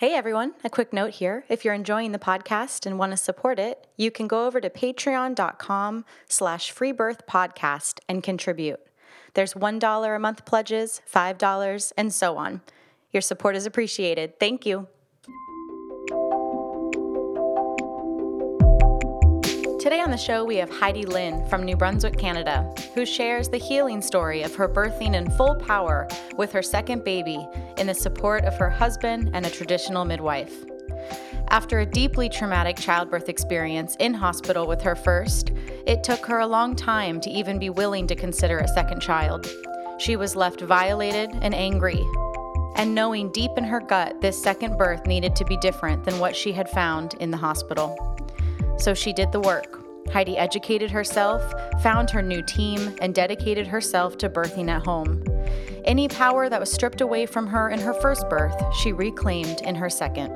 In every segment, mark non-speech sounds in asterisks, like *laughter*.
Hey everyone, a quick note here. If you're enjoying the podcast and want to support it, you can go over to patreon.com slash freebirthpodcast and contribute. There's $1 a month pledges, $5, and so on. Your support is appreciated. Thank you. Today on the show, we have Heidi Lynn from New Brunswick, Canada, who shares the healing story of her birthing in full power with her second baby in the support of her husband and a traditional midwife. After a deeply traumatic childbirth experience in hospital with her first, it took her a long time to even be willing to consider a second child. She was left violated and angry, and knowing deep in her gut this second birth needed to be different than what she had found in the hospital. So she did the work. Heidi educated herself, found her new team, and dedicated herself to birthing at home. Any power that was stripped away from her in her first birth, she reclaimed in her second.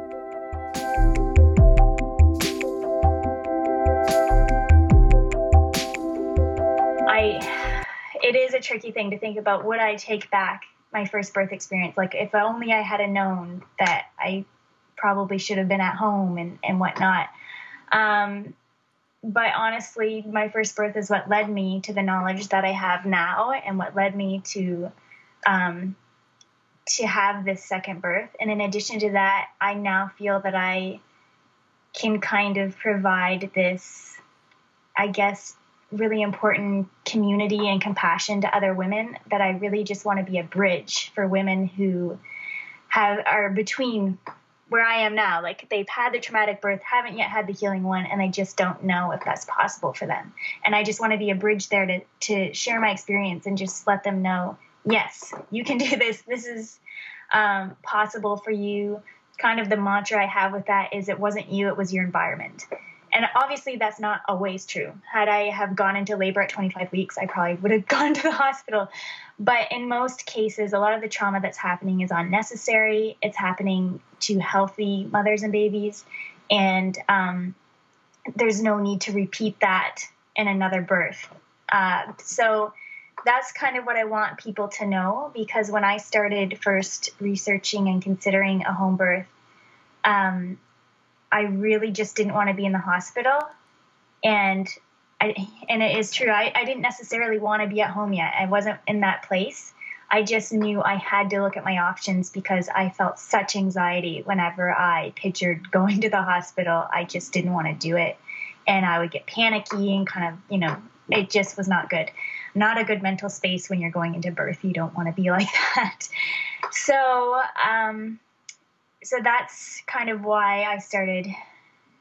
I it is a tricky thing to think about would I take back my first birth experience like if only I had known that I probably should have been at home and and whatnot um, but honestly, my first birth is what led me to the knowledge that I have now, and what led me to um, to have this second birth. And in addition to that, I now feel that I can kind of provide this, I guess, really important community and compassion to other women. That I really just want to be a bridge for women who have are between where I am now. Like they've had the traumatic birth, haven't yet had the healing one, and they just don't know if that's possible for them. And I just want to be a bridge there to to share my experience and just let them know, yes, you can do this. This is um, possible for you. Kind of the mantra I have with that is, it wasn't you, it was your environment. And obviously, that's not always true. Had I have gone into labor at 25 weeks, I probably would have *laughs* gone to the hospital. But in most cases, a lot of the trauma that's happening is unnecessary. It's happening to healthy mothers and babies. And um, there's no need to repeat that in another birth. Uh, so that's kind of what I want people to know because when I started first researching and considering a home birth, um, I really just didn't want to be in the hospital. And I, and it is true. I, I didn't necessarily want to be at home yet. I wasn't in that place. I just knew I had to look at my options because I felt such anxiety whenever I pictured *laughs* going to the hospital. I just didn't want to do it. And I would get panicky and kind of, you know, it just was not good. Not a good mental space when you're going into birth. You don't want to be *laughs* like that. So, um, so that's kind of why I started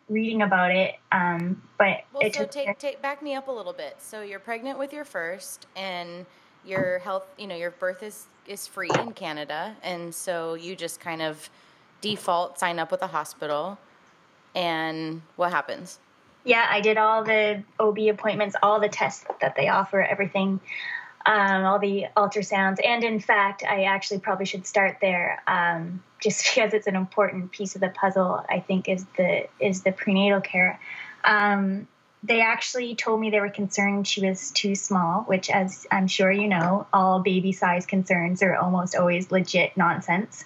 reading about it. Um, but well, so take, take back me up a little bit. So you're pregnant with your first, and your health, you know, your birth is is free in Canada, and so you just kind of default sign up with a hospital. And what happens? Yeah, I did all the OB appointments, all the tests that they offer, everything, um, all the ultrasounds, and in fact, I actually probably should start there. Um, just *laughs* because it's an important piece of the puzzle, I think is the is the prenatal care. Um, they actually told me they were concerned she was too small, which, as I'm sure you know, all baby size concerns are almost always legit nonsense.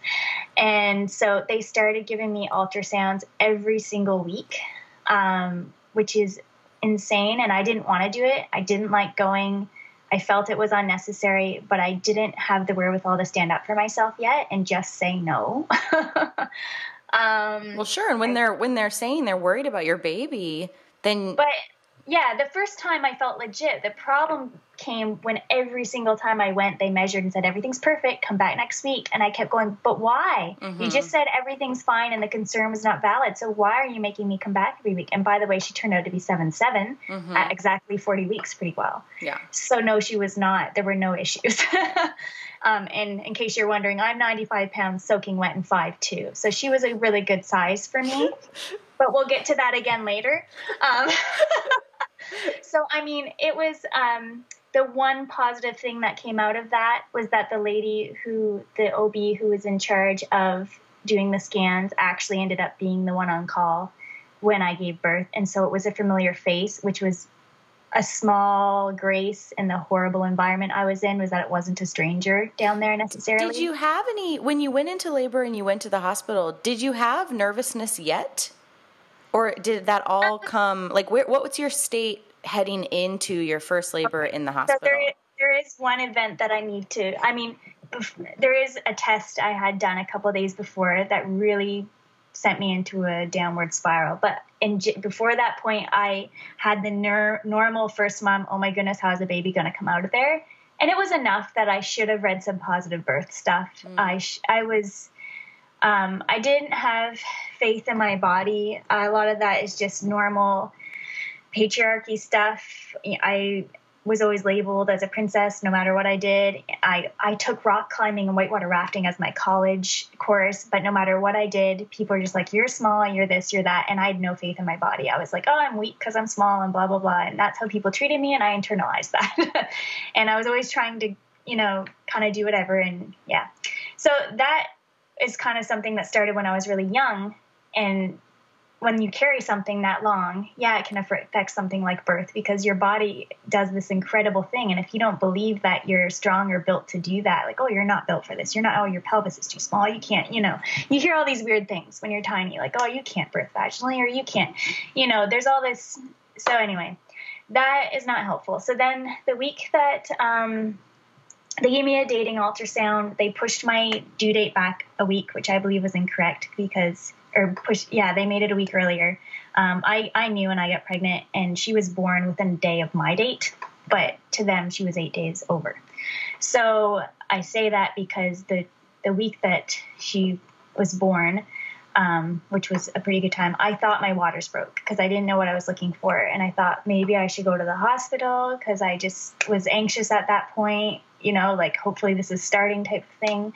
And so they started giving me ultrasounds every single week, um, which is insane. And I didn't want to do it. I didn't like going I felt it was unnecessary, but I didn't have the wherewithal to stand up for myself yet and just say no. *laughs* um, well, sure. And when they're when they're saying they're worried about your baby, then but yeah, the first time I felt legit. The problem came when every single time I went, they measured and said everything's perfect. Come back next week, and I kept going. But why? Mm-hmm. You just said everything's fine, and the concern was not valid. So why are you making me come back every week? And by the way, she turned out to be seven seven mm-hmm. at exactly forty weeks, pretty well. Yeah. So no, she was not. There were no issues. *laughs* um, and in case you're wondering, I'm 95 pounds, soaking wet, and five two. So she was a really good size for me. *laughs* but we'll get to that again later. Um, *laughs* so I mean, it was um, the one positive thing that came out of that was that the lady who the OB who was in charge of doing the scans actually ended up being the one on call when I gave birth, and so it was a familiar face, which was a small grace in the horrible environment I was in was that it wasn't a stranger down there necessarily. Did you have any when you went into labor and you went to the hospital? Did you have nervousness yet? Or did that all come like where, what was your state heading into your first labor in the hospital? So there, there is one event that I need to. I mean, there is a test I had done a couple days before that really sent me into a downward spiral. But in before that point, I had the ner- normal first mom. Oh my goodness, how's the baby going to come out of there? And it was enough that I should have read some positive birth stuff. Mm. I sh- I was um, I didn't have faith in my body. A lot of that is just normal patriarchy stuff. I was always labeled as a princess no matter what I did. I, I took rock climbing and whitewater rafting as my college course, but no matter what I did, people were just like, you're small, you're this, you're that. And I had no faith in my body. I was like, oh, I'm weak because I'm small and blah, blah, blah. And that's how people treated me. And I internalized that. *laughs* and I was always trying to, you know, kind of do whatever. And yeah. So that is kind of something that started when I was really young. And when you carry something that long, yeah, it can affect something like birth because your body does this incredible thing. And if you don't believe that you're strong or built to do that, like, oh, you're not built for this, you're not, oh, your pelvis is too small, you can't, you know, you hear all these weird things when you're tiny, like, oh, you can't birth vaginally or you can't, you know, there's all this. So, anyway, that is not helpful. So, then the week that, um, they gave me a dating ultrasound. They pushed my due date back a week, which I believe was incorrect because, or push, yeah, they made it a week earlier. Um, I, I knew when I got pregnant, and she was born within a day of my date, but to them, she was eight days over. So I say that because the the week that she was born, um, which was a pretty good time. I thought my waters broke because I didn't know what I was looking for. And I thought maybe I should go to the hospital because I just was anxious at that point you know, like hopefully this is starting type of thing.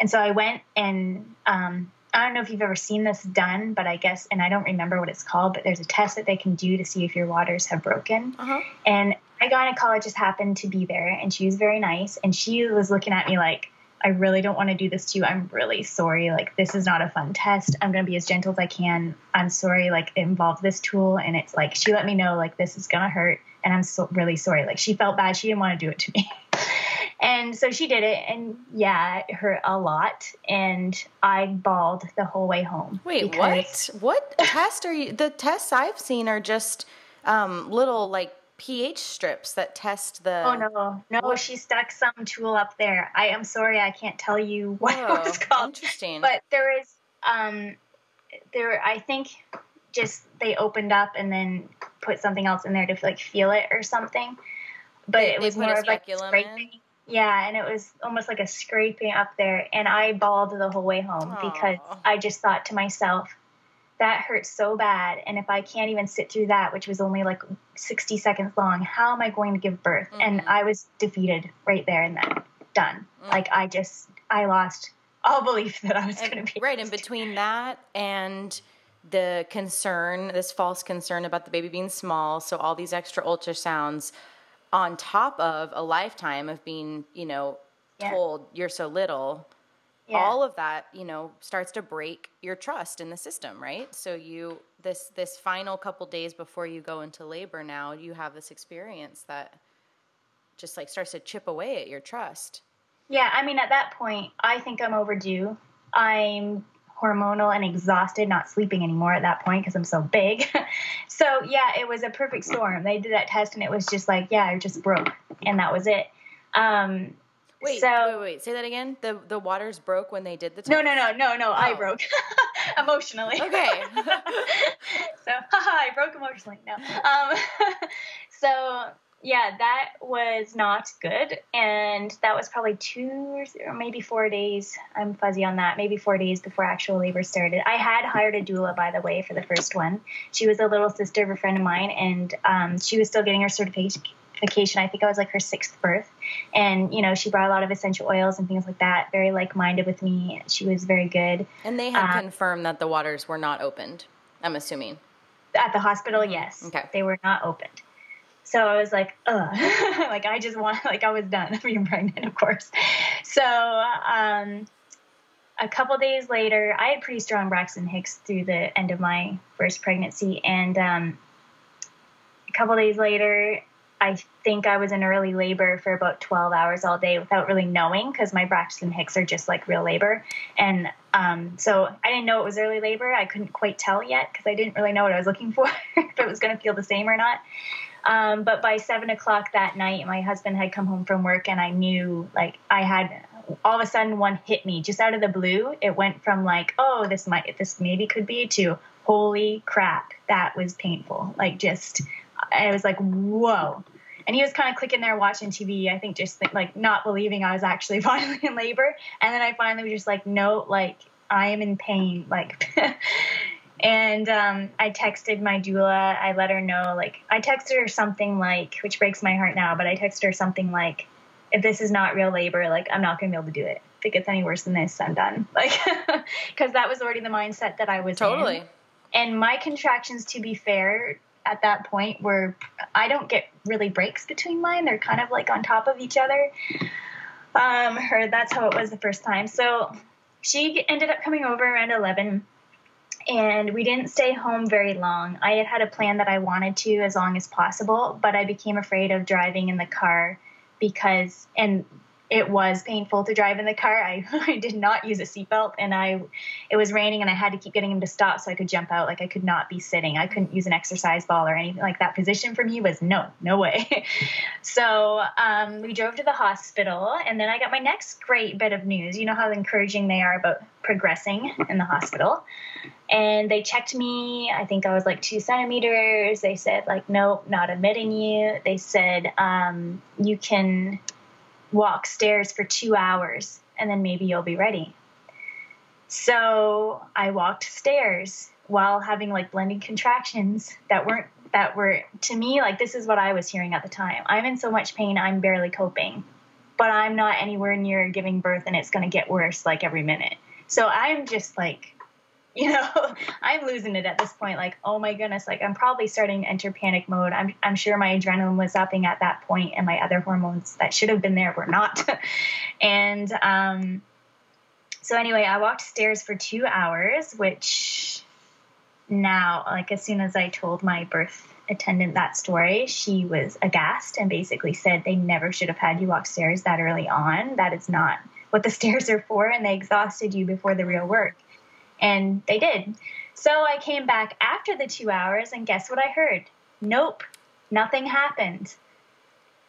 And so I went and um, I don't know if you've ever seen this done, but I guess, and I don't remember what it's called, but there's a test that they can do to see if your waters have broken. Uh-huh. And my gynecologist happened to be there, and she was very nice, and she was looking at me like, I really don't want to do this to you. I'm really sorry. Like, this is not a fun test. I'm going to be as gentle as I can. I'm sorry. Like, it involves this tool. And it's like, she let me know, like, this is going to hurt. And I'm so really sorry. Like, she felt bad. She didn't want to do it to me. *laughs* And so she did it, and yeah, it hurt a lot. And I bawled the whole way home. Wait, what? What test are you? The tests I've seen are just um, little like pH strips that test the. Oh no, no! What? She stuck some tool up there. I am sorry, I can't tell you *laughs* what Whoa, it was called. Interesting. But there is, um, there. I think just they opened up and then put something else in there to like feel it or something. But they, it was more of like scraping. In? Yeah, and it was almost like a scraping up there, and I bawled the whole way home Aww. because I just thought to myself, that hurts so bad, and if I can't even sit through that, which was only like 60 seconds long, how am I going to give birth? Mm-hmm. And I was defeated right there and then, done. Mm-hmm. Like I just, I lost all belief that I was going to be right And between that and the concern, this false concern about the baby being small. So all these extra ultrasounds on top of a lifetime of being, you know, yeah. told you're so little, yeah. all of that, you know, starts to break your trust in the system, right? So you this this final couple days before you go into labor now, you have this experience that just like starts to chip away at your trust. Yeah, I mean at that point, I think I'm overdue. I'm hormonal and exhausted, not sleeping anymore at that point because I'm so big. *laughs* so yeah, it was a perfect storm. They did that test and it was just like, yeah, I just broke, and that was it. Um, wait, so, wait, wait, say that again. The the waters broke when they did the test. No, no, no, no, no. Oh. I broke. *laughs* emotionally. Okay. *laughs* so, haha, I broke emotionally. No. Um, so yeah, that was not good. And that was probably two or maybe four days. I'm fuzzy on that. Maybe four days before actual labor started. I had hired a doula, by the way, for the first one. She was a little sister of a friend of mine, and um, she was still getting her certification. I think I was like her sixth birth. And, you know, she brought a lot of essential oils and things like that, very like minded with me. She was very good. And they had um, confirmed that the waters were not opened, I'm assuming. At the hospital, yes. Okay. They were not opened. So I was like, ugh, *laughs* like I just want, like I was done *laughs* being pregnant, of course. So um, a couple days later, I had pretty strong Braxton Hicks through the end of my first pregnancy, and um, a couple days later, I think I was in early labor for about 12 hours all day without really knowing because my Braxton Hicks are just like real labor. And um, so I didn't know it was early labor. I couldn't quite tell yet because I didn't really know what I was looking *laughs* for, if it was going to feel the same or not. Um, but by seven o'clock that night, my husband had come home from work, and I knew like I had all of a sudden one hit me just out of the blue. It went from like, oh, this might, this maybe could be to holy crap, that was painful. Like just, I was like, whoa. And he was kind of clicking there watching TV. I think just like not believing I was actually *laughs* finally in labor. And then I finally was just like, no, like I am in pain. Like *laughs* And um, I texted my doula. I let her know, like, I texted her something like, which breaks my heart now, but I texted her something like, if this is not real labor, like, I'm not going to be able to do it. If it gets any worse than this, I'm done. *laughs* Like, because that was already the mindset that I was totally. In. And my contractions, to be fair, at that point were, I don't get really breaks between mine. They're kind of like on top of each other. Um, or that's how it was the first time. So she ended up coming over around 11 and we didn't stay home very long. I had had a plan that I wanted to as long as possible, but I became afraid of driving in the car because, and it was painful to drive in the car. I, *laughs* I did not use a seatbelt and I it was raining and I had to keep getting him to stop so I could jump out. Like I could not be sitting. I couldn't use an exercise ball or anything like that. Position for me was no, no way. *laughs* so um, we drove to the hospital and then I got my next great bit of news. You know how encouraging they are about progressing in the hospital. And they checked me. I think I was like two centimeters. They said like, nope, not admitting you. They said um, you can walk stairs for two hours and then maybe you'll be ready. So I walked stairs while having like blending contractions that weren't that were to me like this is what I was hearing at the time. I'm in so much pain, I'm barely coping. But I'm not anywhere near giving birth and it's going to get worse like every minute. So I'm just like *laughs* you know, I'm losing it at this point. Like, oh my goodness, like I'm probably starting to enter panic mode. I'm, I'm sure my adrenaline was upping at that point, and my other hormones that should have been there were not. *laughs* and um, so anyway, I walked stairs for two hours, which now, like as soon as I told my birth attendant that story, she was aghast and basically said they never should have had you walk stairs that early on. That is not what the *laughs* stairs are for, and they exhausted you before the real work. And they did. So I came back after the two hours, and guess what I heard? Nope, nothing happened.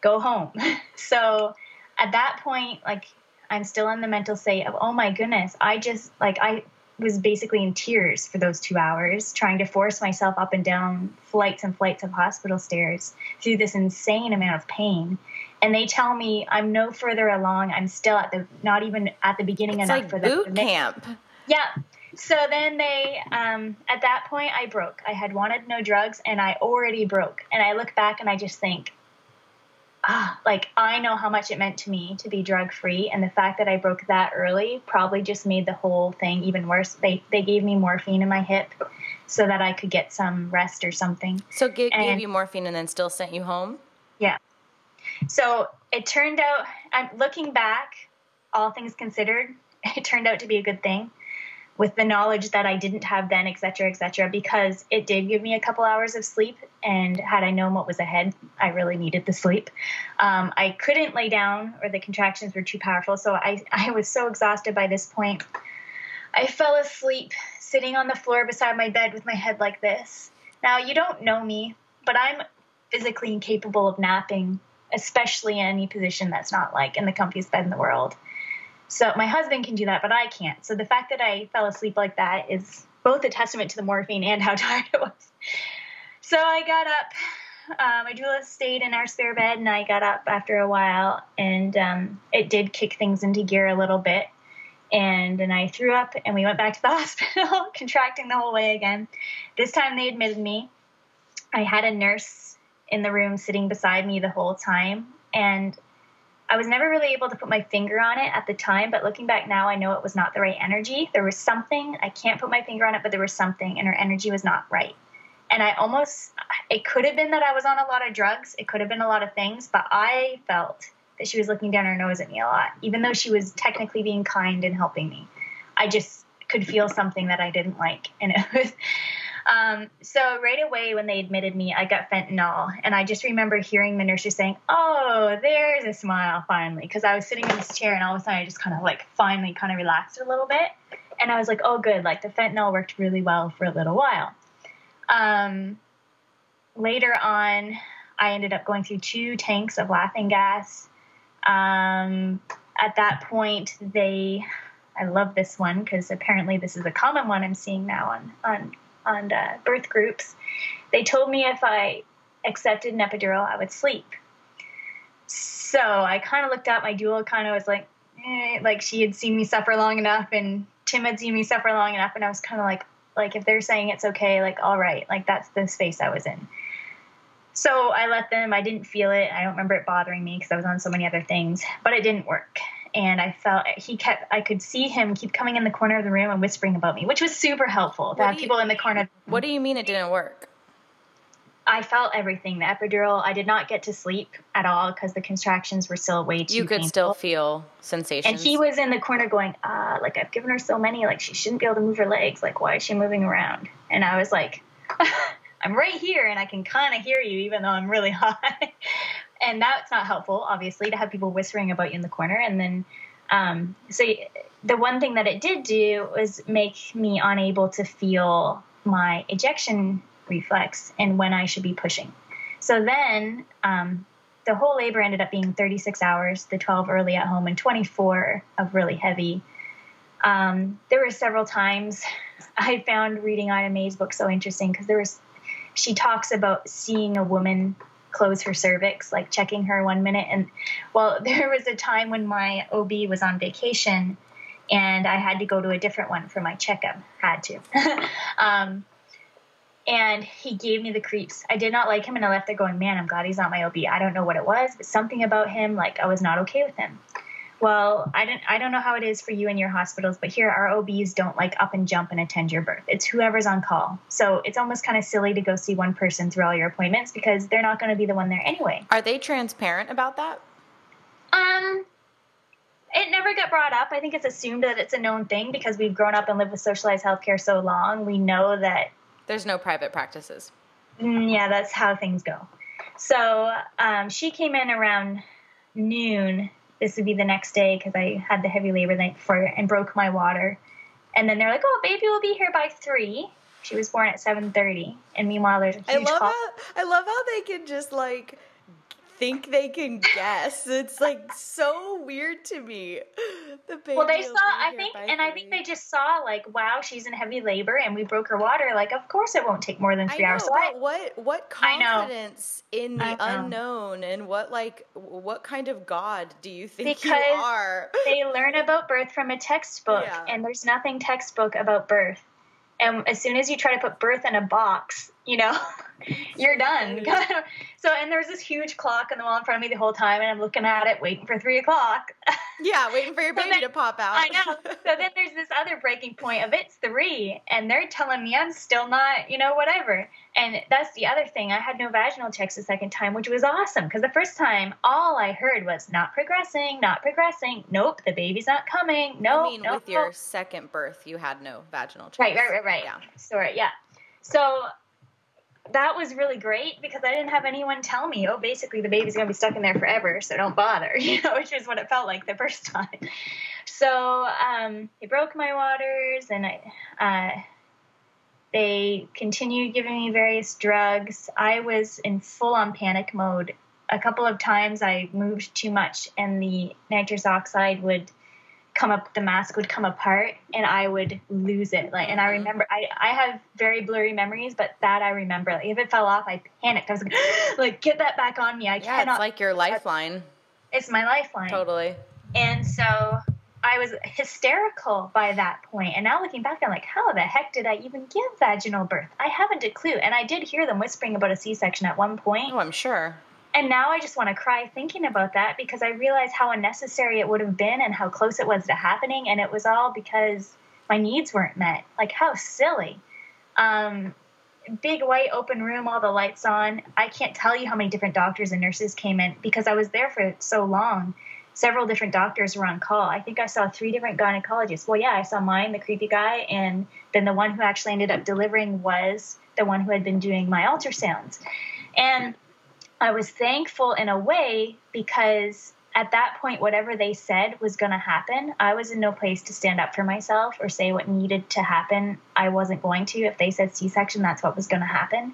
Go home. *laughs* so at that point, like, I'm still in the mental state of, oh my goodness, I just, like, I was basically in tears for those two hours, trying to force myself up and down flights and flights of hospital stairs through this insane amount of pain. And they tell me I'm no further along. I'm still at the not even at the beginning it's enough like for the boot camp. Yeah, so then they, um, at that point, I broke. I had wanted no drugs and I already broke. And I look back and I just think, ah, like I know how much it meant to me to be drug free. And the fact that I broke that early probably just made the whole thing even worse. They, they gave me morphine in my hip so that I could get some rest or something. So gave, and, gave you morphine and then still sent you home? Yeah. So it turned out, I'm looking back, all things considered, *laughs* it turned out to be a good thing with the knowledge that I didn't have then, et cetera, et cetera, because it did give me a couple hours of sleep. And had I known what was ahead, I really needed the sleep. Um, I couldn't lay down, or the contractions were too powerful. So I, *laughs* I was so exhausted by this point. I fell asleep sitting on the floor beside my bed with my head like this. Now, you don't know me, but I'm physically incapable of napping, especially in any position that's not like in the comfiest bed in the world. So my husband can do that, but I can't. So the fact that I fell asleep like that is both a testament to the morphine and how *laughs* tired I was. So I got up. Uh, my doula stayed in our spare bed, and I got up after a while, and um, it did kick things into gear a little bit. And then I threw up, and we went back to the *laughs* hospital, *laughs* contracting the whole way again. This time they admitted me. I had a nurse in the room sitting beside me the whole time, and I was never really able to put my finger on it at the time, but looking back now, I know it was not the right energy. There was something, I can't put my finger on it, but there was something, and her energy was not right. And I almost, it could have been that I was on a lot of drugs, it could have been a lot of things, but I felt that she was looking down her nose at me a lot, even though she was technically being kind and helping me. I just could feel something that I didn't like. And it was, um, so right away when they admitted me, I got fentanyl, and I just remember hearing the nurses saying, "Oh, there's a smile finally," because I was sitting in this chair, and all of a sudden I just kind of like finally kind of relaxed a little bit, and I was like, "Oh, good!" Like the fentanyl worked really well for a little while. Um, later on, I ended up going through two tanks of laughing gas. Um, at that point, they I love this one because apparently this is a common one I'm seeing now on on on birth groups, they told me if I accepted an epidural, I would sleep. So I kind of looked at my doula, kind of was like, eh, like she had seen me suffer long enough, and Tim had seen me suffer long enough, and I was kind of like, like if they're saying it's okay, like all right, like that's the space I was in. So I let them. I didn't feel it. I don't remember it bothering me because I was on so many other things, but it didn't work and I felt he kept I could see him keep coming in the corner of the room and whispering about me, which was super helpful to have people in the corner. What do you mean it didn't work? I felt everything. The epidural, I did not get to sleep at all because the contractions were still way too. You could painful. still feel sensations. And he was in the corner going, "Ah, uh, like I've given her so many, like she shouldn't be able to move her legs. Like why is she moving around?" And I was like, *laughs* "I'm right here, and I can kind of hear you, even though I'm really *laughs* high." And that's not helpful, obviously, to have people whispering about you in the corner. And then, um, so the one thing that it did do was make me unable to feel my ejection reflex and when I should be pushing. So then, um, the whole labor ended up being 36 hours, the 12 early at home, and 24 of really heavy. Um, there were several times *laughs* I found reading Ina May's book so interesting because there was she talks about seeing a woman close her cervix, like checking her one minute. And well, *laughs* there was a time when my OB was on vacation and I had to go to a different one for my checkup. Had to. *laughs* um, and he gave me the creeps. I did not like him, and I left there going, "Man, I'm glad he's not my OB." I don't know what it was, but something about him, like I was not okay with him. Well, I don't I don't know how it is for you in your hospitals, but here our OBs don't like up and jump and attend your birth. It's whoever's on call. So it's almost kind of silly to go see one person through all your appointments because they're not going to be the one there anyway. Are they transparent about that? Um it never got brought up. I think it's assumed that it's a known thing because we've grown up and lived with socialized healthcare so long. We know that there's no private practices. Mm, yeah, that's how things go. So um, she came in around noon this would be the next day because I had the heavy labor night before and broke my water. And then they're like, "Oh, baby will be here by three. She was born at seven thirty, and meanwhile there's a huge. I love call- how I love how they can just like think they can guess. It's like so weird to me. *laughs* The baby well, they saw. I think, and I think they just saw like, wow, she's in heavy labor, and we broke her water. Like, of course, it won't take more than three know, hours. I, what what confidence in the uh-uh. unknown, and what like what kind of God do you think because you are? they learn about birth from a textbook, Yeah. and there's nothing textbook about birth. And as soon as you try to put birth in a box, you know, *laughs* you're done. *laughs* so, and there's this huge clock on the wall in front of me the whole time, and I'm looking at it, waiting for three o'clock. Yeah, waiting for your So baby then- to pop out. I know. *laughs* So then there's this other breaking point of it's three, and they're telling me I'm still not, you know, whatever. And that's the other thing. I had no vaginal checks the second time, which was awesome because the first time all I heard was not progressing, not progressing. Nope, the baby's not coming. No, I mean, nope, with your nope. second birth, you had no vaginal checks. Right, right, right, right. Yeah. Sorry, yeah. So that was really great because I didn't have anyone tell me, oh, basically the baby's gonna be stuck in there forever, so don't bother, *laughs* you know, which is what it felt like the first time. So um, they broke my waters, and I, uh, they continued giving me various drugs. I was in full on panic mode. A couple of times I moved too much, and the nitrous oxide would come up the mask would come apart and i would lose it like and i mm-hmm. remember i i have very blurry memories but that i remember like if it fell off i panicked i was like *gasps* like get that back on me i yeah, cannot it's like your lifeline it's my lifeline totally and so I was hysterical by that point. And now looking back, I'm like, how the heck did I even give vaginal birth? I haven't a clue. And I did hear them whispering about a C section at one point. Oh, I'm sure. And now I just want to cry thinking about that because I realize how unnecessary it would have been and how close it was to happening. And it was all because my needs weren't met. Like, how silly. Um, big white open room, all the lights on. I can't tell you how many different doctors and nurses came in because I was there for so long. Several different doctors were on call. I think I saw three different gynecologists. Well, yeah, I saw mine, the creepy guy, and then the one who actually ended up delivering was the one who had been doing my ultrasounds. And I was thankful in a way because at that point, whatever they said was going to happen. I was in no place to stand up for myself or say what needed to happen. I wasn't going to. If they said C section, that's what was going to happen.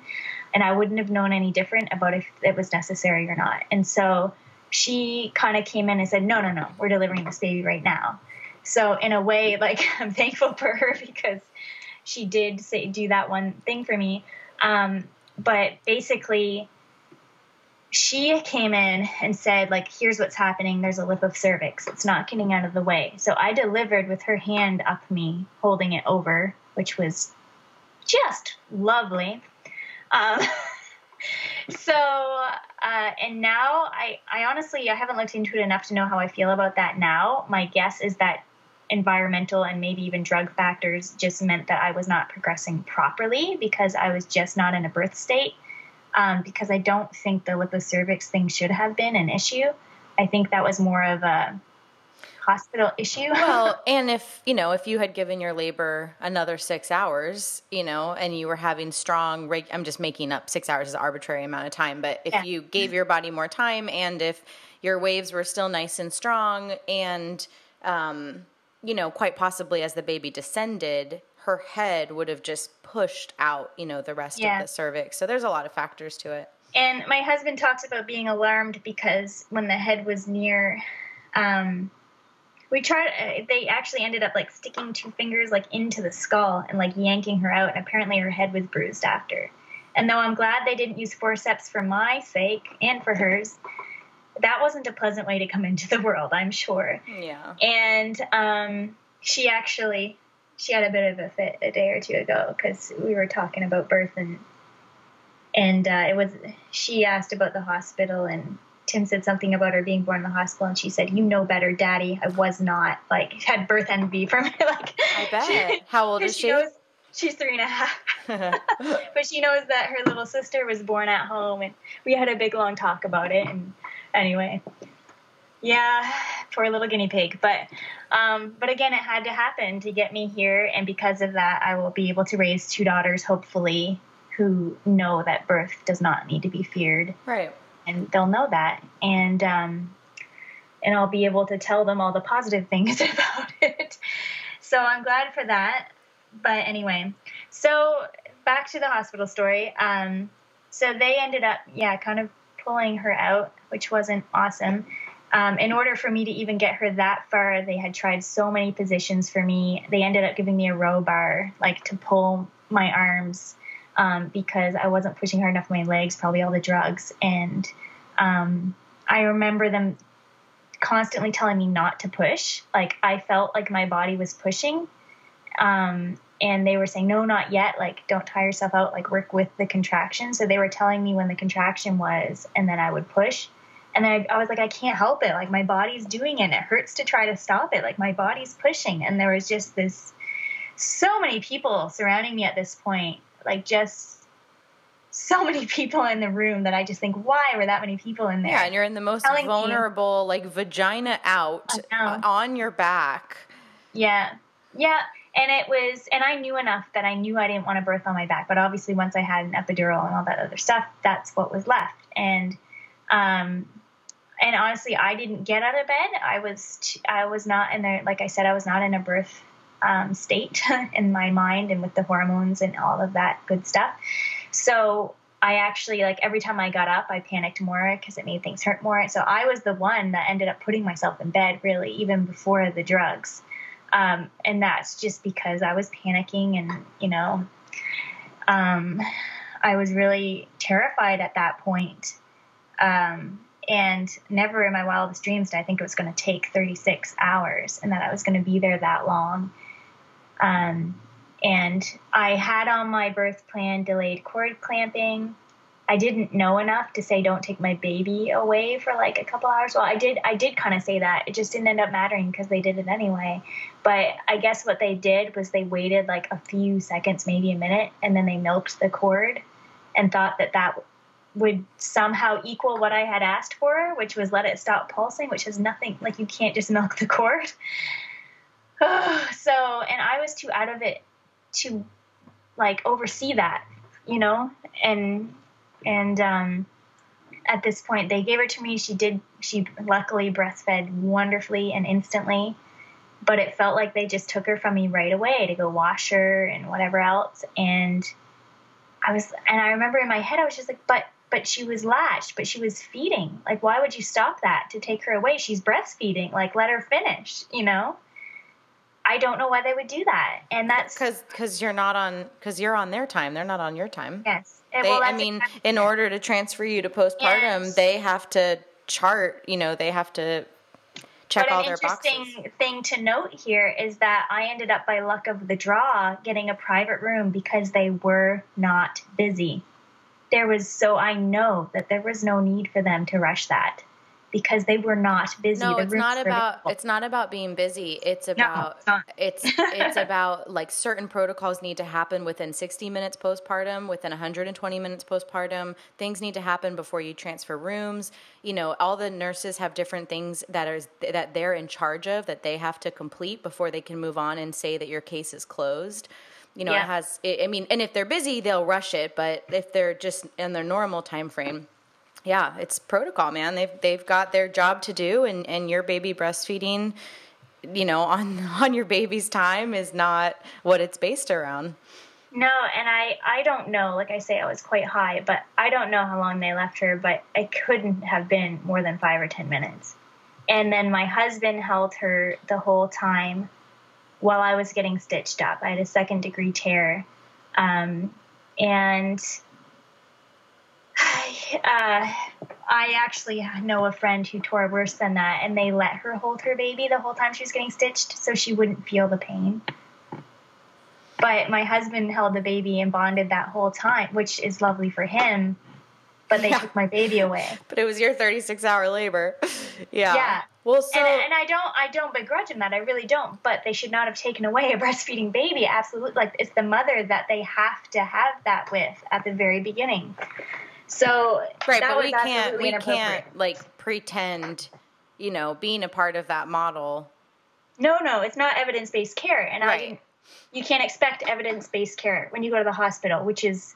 And I wouldn't have known any different about if it was necessary or not. And so she kind of came in and said, No, no, no, we're delivering this baby right now. So, in a way, *laughs* like, I'm thankful for her *laughs* because she did say, do that one thing for me. Um, but basically, she came in and said like here's what's happening. There's a lip of cervix. It's not getting out of the way. So i delivered with her hand up me holding it over which was just lovely. Um, *laughs* so uh, and now I, I honestly i haven't looked into it enough to know how i feel about that now. My guess is that environmental and maybe even drug factors just meant that i was not progressing properly because i was just not in a birth state um, because I don't think the lip of cervix thing should have been an issue. I think that was more of a hospital issue. well, *laughs* and if, you know, if you had given your labor another six hours, you know, and you were having strong, reg- I'm just making up six hours as an arbitrary amount of time, but if yeah. you gave your body more time and if your waves were still nice and strong and, um, you know, quite possibly as the baby descended, her head would have just pushed out, you know, the rest yeah. of the cervix. So there's a lot of factors to it. And my husband talks about being alarmed because when the head was near, um, we tried. Uh, they actually ended up like sticking two fingers like into the skull and like yanking her out. And apparently her head was bruised after. And though I'm glad they didn't use forceps for my sake and for hers, that wasn't a pleasant way to come into the world. I'm sure. Yeah. And um, she actually she had a bit of a fit a day or two ago because we were talking about birth and and uh, it was she asked about the hospital and Tim said something about her being born in the hospital and she said, "You know better, Daddy. I was not like had birth envy from her. like I bet. How old is she? she? Knows, she's three and a half. *laughs* *laughs* but she knows that her little sister was born at home and we had a big long talk about it and anyway yeah, *sighs* poor little guinea pig. But um, but again, it had to happen to get me here, and because of that, I will be able to raise two daughters, hopefully, who know that birth does not need to be feared. Right. And they'll know that, and um, and I'll be able to tell them all the positive *laughs* things about it. So I'm glad for that. But anyway, so back to the hospital story. Um, so they ended up, yeah, kind of pulling her out, which wasn't awesome. Um, in order for me to even get her that far, they had tried so many positions for me. They ended up giving me a row bar, like to pull my arms, um, because I wasn't pushing hard enough with my legs, probably all the drugs. And um, I remember them constantly telling me not to push. Like I felt like my body was pushing. Um, and they were saying, no, not yet. Like, don't tire yourself out. Like, work with the contraction. So they were telling me when the contraction was, and then I would push and I, I was like, I can't help it. Like my body's doing it. And it hurts to try to stop it. Like my body's pushing. And there was just this, so many people surrounding me at this point, like just so many *laughs* people in the room that I just think, why were that many people in there? Yeah, and you're in the most vulnerable, me, like vagina out on your back. Yeah, yeah, and it was, and I knew enough that I knew I didn't want to birth on my back. But obviously, once I had an epidural and all that other stuff, that's what was left. And um, and honestly, I didn't get out of bed. I was t- I was not in there. Like I said, I was not in a birth um, state *laughs* in my mind and with the hormones and all of that good stuff. So I actually like every time I got up, I panicked more because it made things hurt more. So I was the one that ended up putting myself in bed, really, even before the drugs. Um, and that's just because I was panicking and, you know, um, I was really terrified at that point. Um, and never in my wildest dreams did I think it was going to take 36 hours and that I was going to be there that long. Um, and I had on my birth plan delayed cord clamping. I didn't know enough to say don't take my baby away for like a couple hours. Well, I did I did kind of say that. It just didn't end up mattering because they did it anyway. But I guess what they did was they waited like a few seconds, maybe a minute, and then they milked the cord and thought that that would somehow equal what I had asked for, which was let it stop pulsing, which is nothing like you can't just *laughs* milk the cord. *sighs* so, and I was too out of it to like oversee that, you know, and and um, at this point they gave her to me. She did. She luckily breastfed wonderfully and instantly, but it felt like they just took her from me right away to go wash her and whatever else. And I was, and I remember in my head I was just like, but but she was latched, but she was feeding. Like, why would you stop that to take her away? She's breastfeeding. Like, let her finish, you know? I don't know why they would do that. And that's because because you're not on because you're on their time. They're not on your time. Yes. They, well, I mean, exactly in order to transfer you to postpartum, yes. they have to chart. You know, they have to check but all their boxes. An interesting thing to note here is that I ended up, by luck of the draw, getting a private room because they were not busy. There was so I know that there was no need for them to rush that because they were not busy. No, it's not about it's not about being busy. It's about no, it's it's, it's about like certain protocols need to happen within 60 minutes postpartum, within 120 minutes postpartum. Things need to happen before you transfer rooms. You know, all the nurses have different things that are that they're in charge of that they have to complete before they can move on and say that your case is closed you know yeah. it has it, i mean and if they're busy they'll rush it but if they're just in their normal time frame yeah, it's protocol, man. They've they've got their job to do, and and your baby breastfeeding, you know, *laughs* on on your baby's time is not what it's based around. No, and I I don't know. Like I say, I was quite high, but I don't know how long they left her. But it couldn't have been more than five or ten minutes. And then my husband held her the whole time while I was getting stitched up. I had a second degree tear, um, and *sighs* uh, I actually know a friend who tore worse than that, and they let her hold her baby the whole time she was getting stitched so she wouldn't feel the pain. But my husband held the baby and bonded that whole time, which is lovely for him. But they yeah. took my baby away. But it was your 36 hour labor. *laughs* yeah. Yeah. Well, so and, and, I don't, I don't begrudge him that. I really don't. But they should not have taken away a *laughs* breastfeeding baby. Absolutely, like it's the mother that they have to have that with at the very beginning. So right, but we can't we can't like pretend, you know, being a part of that model. No, no, it's not evidence based care, and right. I you can't expect evidence based care when you go to the hospital, which is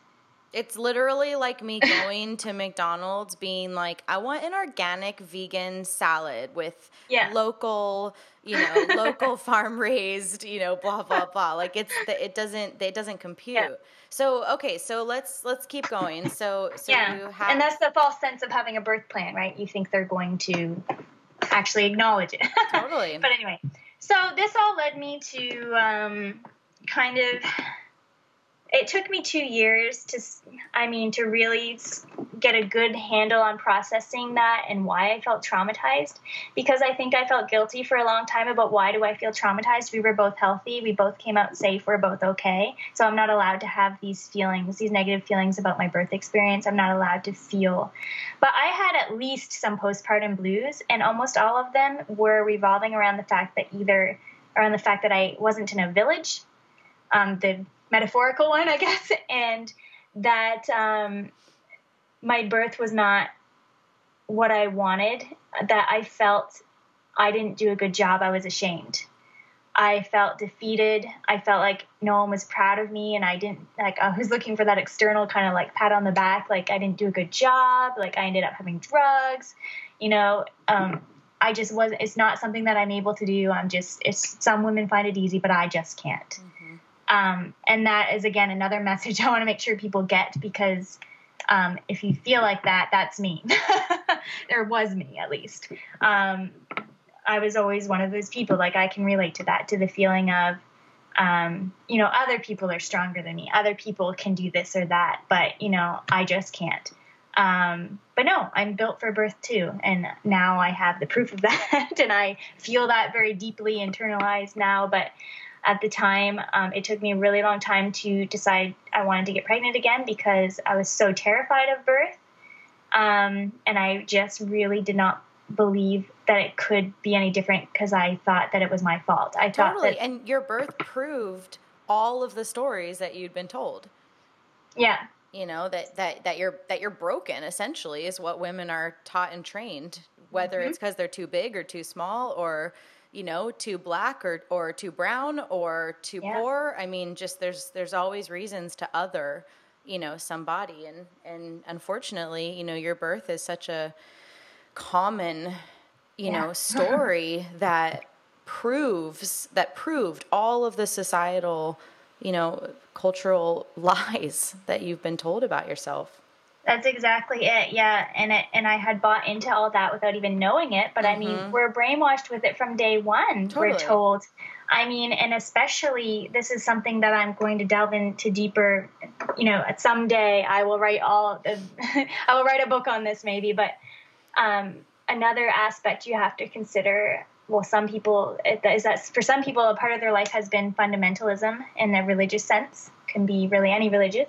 it's literally like me going to McDonald's being like, I want an organic vegan salad with yeah. local, you know, *laughs* local farm raised, you know, blah blah blah. Like it's the, it doesn't it doesn't compute. Yeah. So okay, so let's let's keep going. So so yeah. you have And that's the false sense of having a birth plan, right? You think they're going to actually acknowledge it. *laughs* Totally. but anyway, so this all led me to um, kind of it took me two years to i mean to really get a good handle on processing that and why i felt traumatized. Because i think i felt guilty for a long time about why do i feel traumatized? We were both healthy. We both came out safe. We're both okay. So i'm not allowed to have these feelings these negative feelings about my birth experience. I'm not allowed to feel. But i had at least some postpartum blues and almost all of them were revolving around the fact that either around the fact that i wasn't in a village um, the metaphorical one, I guess, *laughs* and that um, my birth was not what I wanted, that I felt I didn't do a good job, I was ashamed. I felt defeated. I felt like no one was proud of me, and I didn't like. I was looking for that external kind of like pat on the back, like I didn't do a good job, like I ended up having drugs, you know. Um, I just wasn't. It's not something that I'm able to do. I'm just. It's some women find it easy, but I just can't. Um, and that is again another *laughs* message I want to make sure people get because Um, if you feel like that, that's me. *laughs* there was me at least. Um, I was always one of those people. Like I can relate to that, to the feeling of, um, you know, other people are stronger than me. Other people can do this or that, but you know, I just can't. Um, but no, I'm built for birth too, and now I have the proof of *laughs* that, and I feel that very deeply internalized now. But at the time, um, it took me a really long time to decide I wanted to get pregnant again because I was so terrified of birth, um, and I just really did not believe that it could be any different because I thought that it was my fault. I totally. thought that, and your birth proved all of the stories that you'd been told. Yeah. You know that that that you're that you're broken essentially is what women are taught and trained, whether mm-hmm. it's because they're too big or too small or you know too black or or too brown or too yeah. poor. I mean, just there's there's always reasons to other you know somebody and and unfortunately you know your birth is such a common you yeah. know *laughs* story that proves that proved all of the societal you know cultural *laughs* lies that you've been told about yourself that's exactly it yeah and it and i had bought into all that without even knowing it but mm-hmm. i mean mm-hmm. we're brainwashed with it from day one totally. we're told i mean and especially this is something that i'm going to delve into deeper you know at some day i will write all the, *laughs* i will write a book on this maybe but um, another aspect you have to consider well some people is that for some people a part of their life has been fundamentalism in the religious sense can be really any religion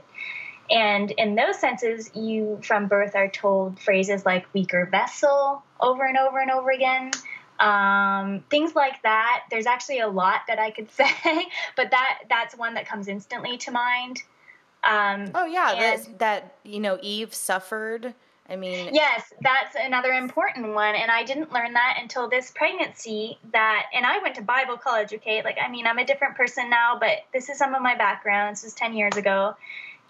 and in those senses you from birth are told phrases like weaker vessel over and over and over again um, things like that there's actually a lot that i could *laughs* say but that that's one that comes instantly to mind um, oh yeah that, that you know eve suffered I mean, yes, that's another important one. And I didn't learn that until this pregnancy. That, and I went to Bible college, okay? Like, I mean, I'm a different person now, but this is some of my background. This was 10 years ago.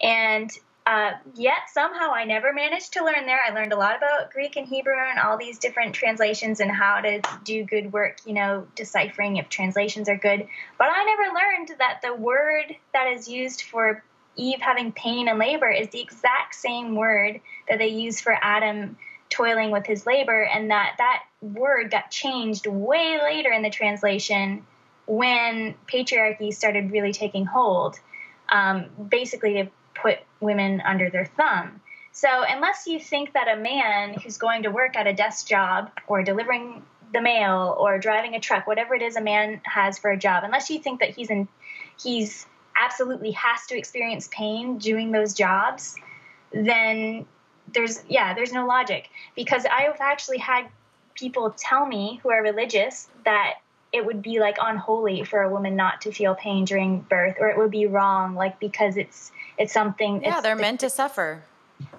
And uh, yet somehow I never managed to learn there. I learned a lot about Greek and Hebrew and all these different translations and how to do good work, you know, deciphering if translations are good. But I never learned that the word that is used for Eve having pain and labor is the exact same word that they use for Adam toiling with his labor, and that that word got changed way later in the translation when patriarchy started really taking hold, um, basically to women under their thumb. So, unless you think that a man who's going to work at a desk job or delivering the mail or driving a truck, whatever it is a man has for a job, unless you think that he's in, he's absolutely has to experience pain doing those jobs, then there's yeah, there's no logic. Because I've actually had people tell me who are religious that it would be like unholy for a woman not to feel pain during birth or it would be wrong like because it's it's something yeah it's, they're meant to suffer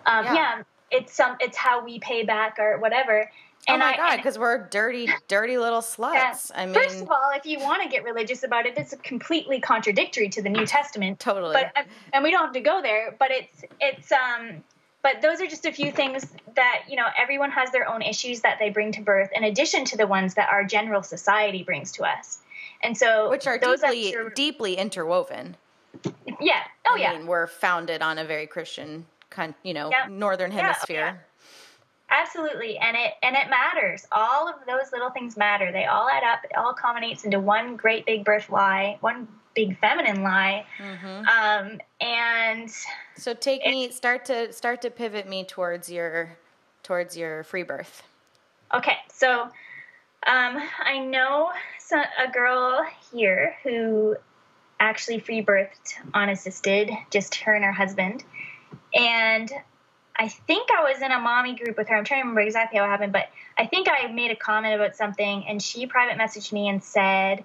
um, yeah. yeah. it's some it's how we pay back or whatever Oh and oh my I, god, because we're dirty, dirty little sluts. Yeah. I mean, first of all, if you want to get religious about it, it's completely contradictory to the New Testament. Totally. But and we don't have to go there. But it's it's um. But those are just a few things that you know. Everyone has their own issues that they bring to birth, in addition to the ones that our general society brings to us. And so, which are deeply deeply interwoven. Yeah. Oh I yeah. Mean, we're founded on a very Christian, you know, yeah. northern hemisphere. Yeah, absolutely and it and it matters all of those little things matter they all add up it all culminates into one great big birth lie one big feminine lie mm-hmm. um, and so take me start to start to pivot me towards your towards your free birth okay so um, i know a girl here who actually free birthed unassisted just her and her husband and I think I was in a mommy group with her. I'm trying to remember exactly how it happened, but I think I made a comment about something and she private messaged me and said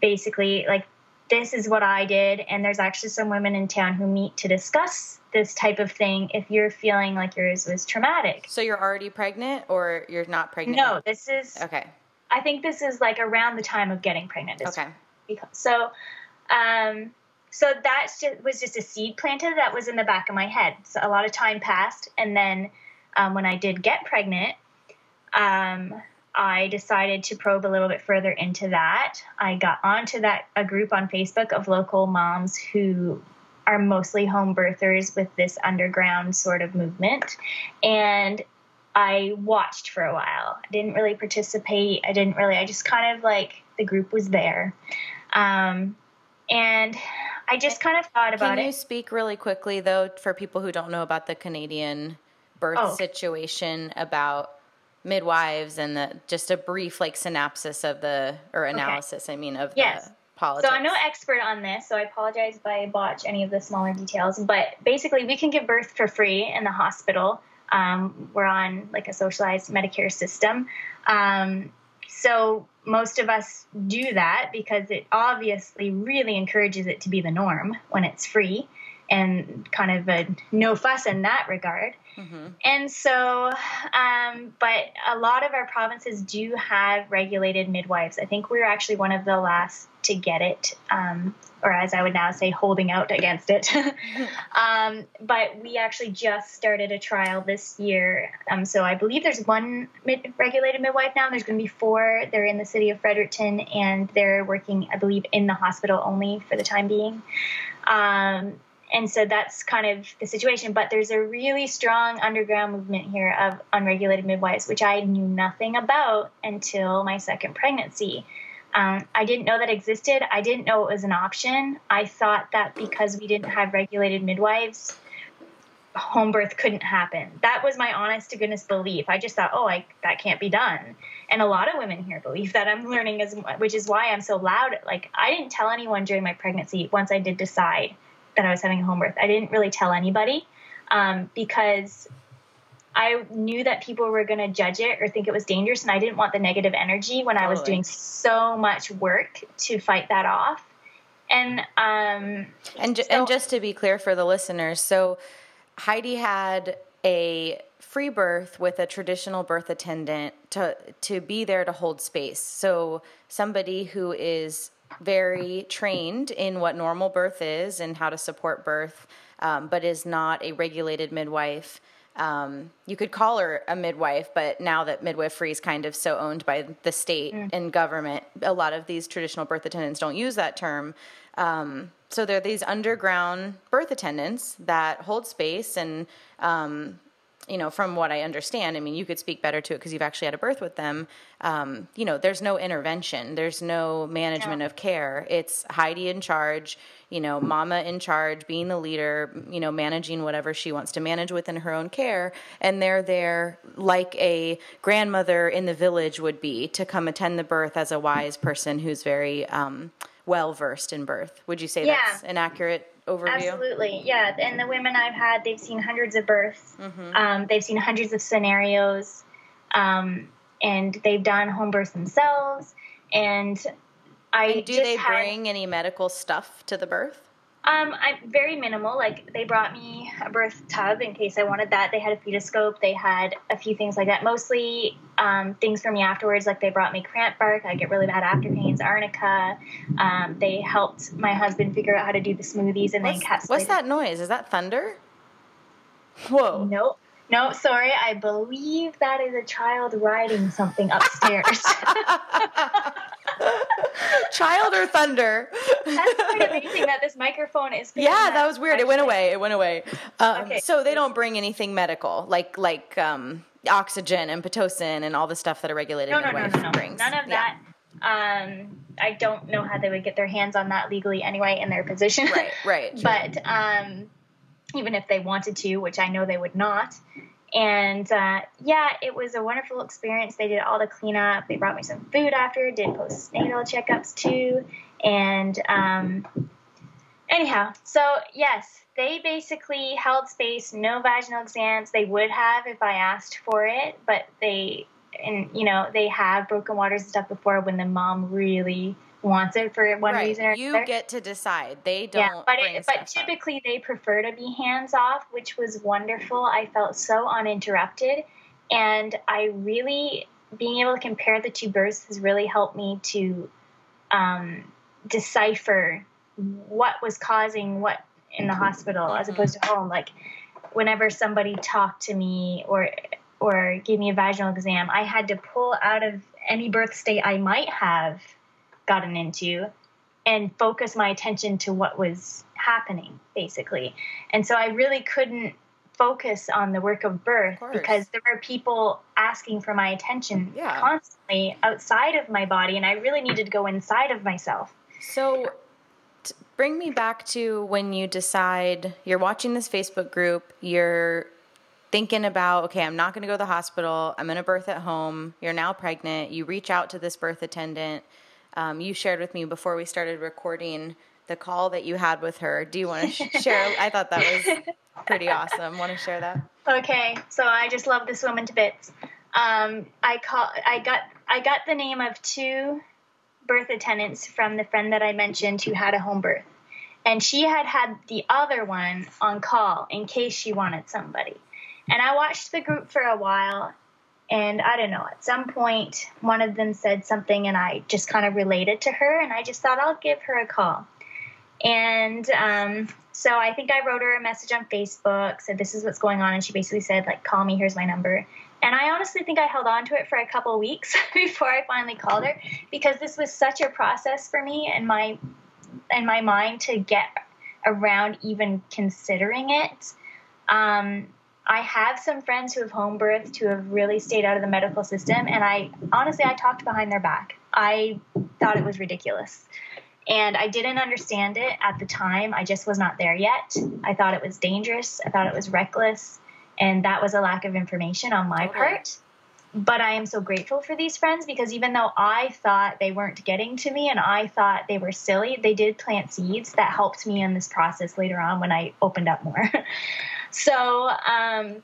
basically like this is what I did and there's actually some women in town who meet to discuss this type of thing if you're feeling like yours was traumatic. So you're already pregnant or you're not pregnant? No, this is Okay. I think this is like around the time of getting pregnant. Okay. Because, so um so that was just a seed planted that was in the back of my head. So a lot of time passed, and then um, when I did get pregnant, um, I decided to probe a little bit further into that. I got onto that a group on Facebook of local moms who are mostly home birthers with this underground sort of movement. And I watched for a while. I didn't really participate. I didn't really, I just kind of like the group was there. Um, and I just kind of thought about it. Can you it. speak really quickly, though, for people who don't know about the Canadian birth Oh. situation about midwives and the, just a brief like synopsis of the or analysis, I mean, of Yes. the politics. So I'm no expert on this, so I apologize if I botch any of the smaller details. But basically, we can give birth for free in the hospital. Um, we're on like a socialized Medicare system. Um, so most of us do that because it obviously really encourages it to be the norm when it's free and kind of a no fuss in that regard. And so, um, but a lot of our provinces do have regulated midwives. I think we're actually one of the last to get it, um, or as I would now say, holding out against it. *laughs* um, but we actually just started a trial this year. Um, so I believe there's one mid- regulated midwife now. There's going to be four. They're in the city of Fredericton, and they're working, I believe, in the hospital only for the time being. Um, and so that's kind of the situation. But there's a really strong underground movement here of unregulated midwives, which I knew nothing about until my second pregnancy. Um, I didn't know that existed. I didn't know it was an option. I thought that because we didn't have regulated midwives, home birth couldn't happen. That was my honest to goodness belief. I just thought, oh, I, that can't be done. And a lot of women here believe that. I'm learning as, which is why I'm so loud. Like I didn't tell anyone during my pregnancy. Once I did decide that I was having a home birth, I didn't really tell anybody um, because I knew that people were going to judge it or think it was dangerous, and I didn't want the negative energy when I was doing so much work to fight that off. And um, And, ju- So- and just to be clear for the listeners, so Heidi had a free birth with a traditional birth attendant to to be there to hold space. So somebody who is very trained in what normal birth is and how to support birth, um, but is not a regulated midwife. Um, you could call her a midwife, but now that midwifery is kind of so owned by the state and government, a lot of these traditional birth attendants don't use that term. Um, so there are these underground birth attendants that hold space and um, you know, from what I understand, I mean, you could speak better to it because you've actually had a birth with them. Um, you know, there's no intervention, there's no management of care. It's Heidi in charge, you know, mama in charge, being the leader, you know, managing whatever she wants to manage within her own care. And they're there like a grandmother in the village would be to come attend the birth as a wise person who's very um, well versed in birth. Would you say Yeah. that's an accurate overview? Absolutely, yeah. And the women I've had, they've seen hundreds of births. Mm-hmm. Um, they've seen hundreds of scenarios, um, and they've done home births themselves. And I And do just they had, bring any medical stuff to the birth? Um, I'm very minimal. Like they brought me a birth tub in case I wanted that. They had a fetoscope. They had a few things like that. Mostly um, things for me afterwards. Like they brought me cramp bark. I get really bad after pains. Arnica. Um, they helped my husband figure out how to do the smoothies and What's, they encapsulated. what's that noise? Is that thunder? Whoa. Nope. No, sorry. I believe that is a child riding something upstairs. *laughs* *laughs* Child or thunder? That's quite amazing that this microphone is. yeah, up. that was weird. It went away. It went away. Um, Okay. So they don't bring anything medical, like like um, oxygen and pitocin and all the stuff that a regulated No, no, no, no, no. brings. None of Yeah. that. Um, I don't know how they would get their hands on that legally anyway in their position. Right, right. *laughs* but um, even if they wanted to, which I know they would not. And uh, yeah, it was a wonderful experience. They did all the cleanup. They brought me some food after. Did postnatal checkups too. And um, anyhow, so yes, they basically held space. No vaginal exams. They would have if I asked for it, but they and you know they have broken waters and stuff before when the mom really wants it for one right. reason or you another. get to decide. They don't. Yeah, but it, but stuff up. typically they prefer to be hands off, which was wonderful. I felt so uninterrupted, and I really being able to compare the two births has really helped me to um, decipher what was causing what in the hospital as opposed to home. Like whenever somebody talked to me or or gave me a vaginal exam, I had to pull out of any birth state I might have gotten into and focus my attention to what was happening basically and so i really couldn't focus on the work of birth Of because there were people asking for my attention Yeah. constantly outside of my body and i really needed to go inside of myself So, t- bring me back to when you decide you're watching this Facebook group, you're thinking about, okay, I'm not going to go to the hospital, I'm going to birth at home, you're now pregnant, you reach out to this birth attendant. Um, you shared with me before we started recording the call that you had with her. Do you want to share? I thought that was pretty awesome. Want to share that? Okay, so I just love this woman to bits. Um, I call, I got, I got the name of two birth attendants from the friend that I mentioned who had a home birth, and she had had the other one on call in case she wanted somebody. And I watched the group for a while, and I don't know. At some point, one of them said something, and I just kind of related to her, and I just thought I'll give her a call. And um, so I think I wrote her a message on Facebook, said this is what's going on, and she basically said like, "Call me. Here's my number." And I honestly think I held on to it for a couple weeks *laughs* before I finally called her because this was such a process for me and my in my mind to get around even considering it. Um, I have some friends who have home birthed who have really stayed out of the medical system, and I honestly I talked behind their back. I thought it was ridiculous. And I didn't understand it at the time. I just was not there yet. I thought it was dangerous. I thought it was reckless. And that was a lack of information on my Totally. part. But I am so grateful for these friends because even though I thought they weren't getting to me and I thought they were silly, they did plant seeds that helped me in this process later on when I opened up more. *laughs* so um,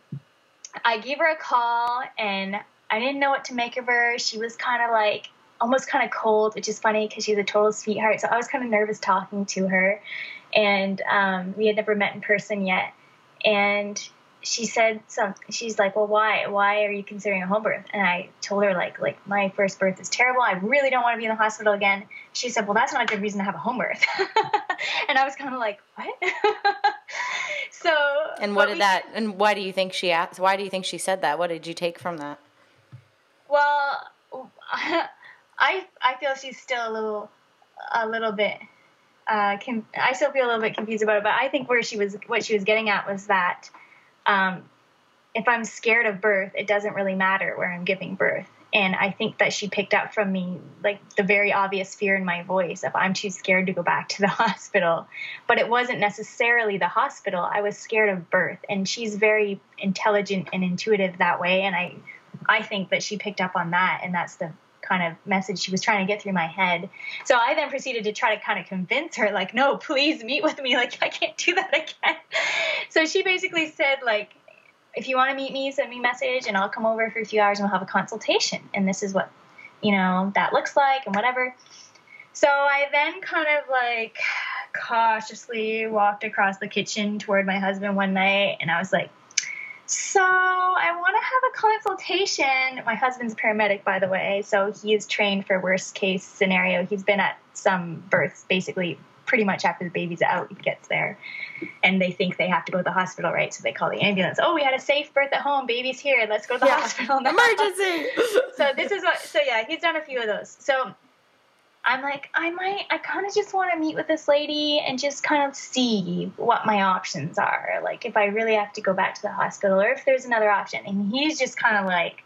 I gave her a call and I didn't know what to make of her. She was kind of like almost kind of cold, which is funny because she's a total sweetheart. So I was kind of nervous talking to her. And um, we had never met in person yet. And she said some she's like well why why are you considering a home birth and i told her like like my first birth is terrible i really don't want to be in the hospital again she said well that's not a good reason to have a home birth *laughs* and i was kind of like what *laughs* so And what did we- that? And why do you think she asked? Why do you think she said that? What did you take from that? well *laughs* i i feel she's still a little a little bit uh, com- I still feel a little bit confused about it, but I think where she was, what she was getting at was that um, if I'm scared of birth, it doesn't really matter where I'm giving birth. And I think that she picked up from me like the very obvious fear in my voice of I'm too scared to go back to the *laughs* hospital. But it wasn't necessarily the hospital. I was scared of birth. And she's very intelligent and intuitive that way. And I I think that she picked up on that and that's the kind of message she was trying to get through my head. So I then proceeded to try to kind of convince her, like, no, please meet with me. Like, I can't do that *laughs* again. So she basically said, like, if you want to meet me, send me a message and I'll come over for a few hours and we'll have a consultation. And this is what, you know, that looks like and whatever. So I then kind of like cautiously walked across the kitchen toward my husband one night and I was like, so I want to have a consultation. My husband's paramedic, by the way, so he is trained for worst case scenario. He's been at some births basically pretty much after the baby's out, he gets there, and they think they have to go to the hospital, right? So they call the ambulance. Oh, we had a safe birth at home. Baby's here. Let's go to the Yeah. hospital now. Emergency. *laughs* so this is what. So yeah, he's done a few of those. So I'm like, I might, I kind of just want to meet with this lady and just kind of see what my options are. Like, if I really have to go back to the hospital or if there's another option. And he's just kind of like,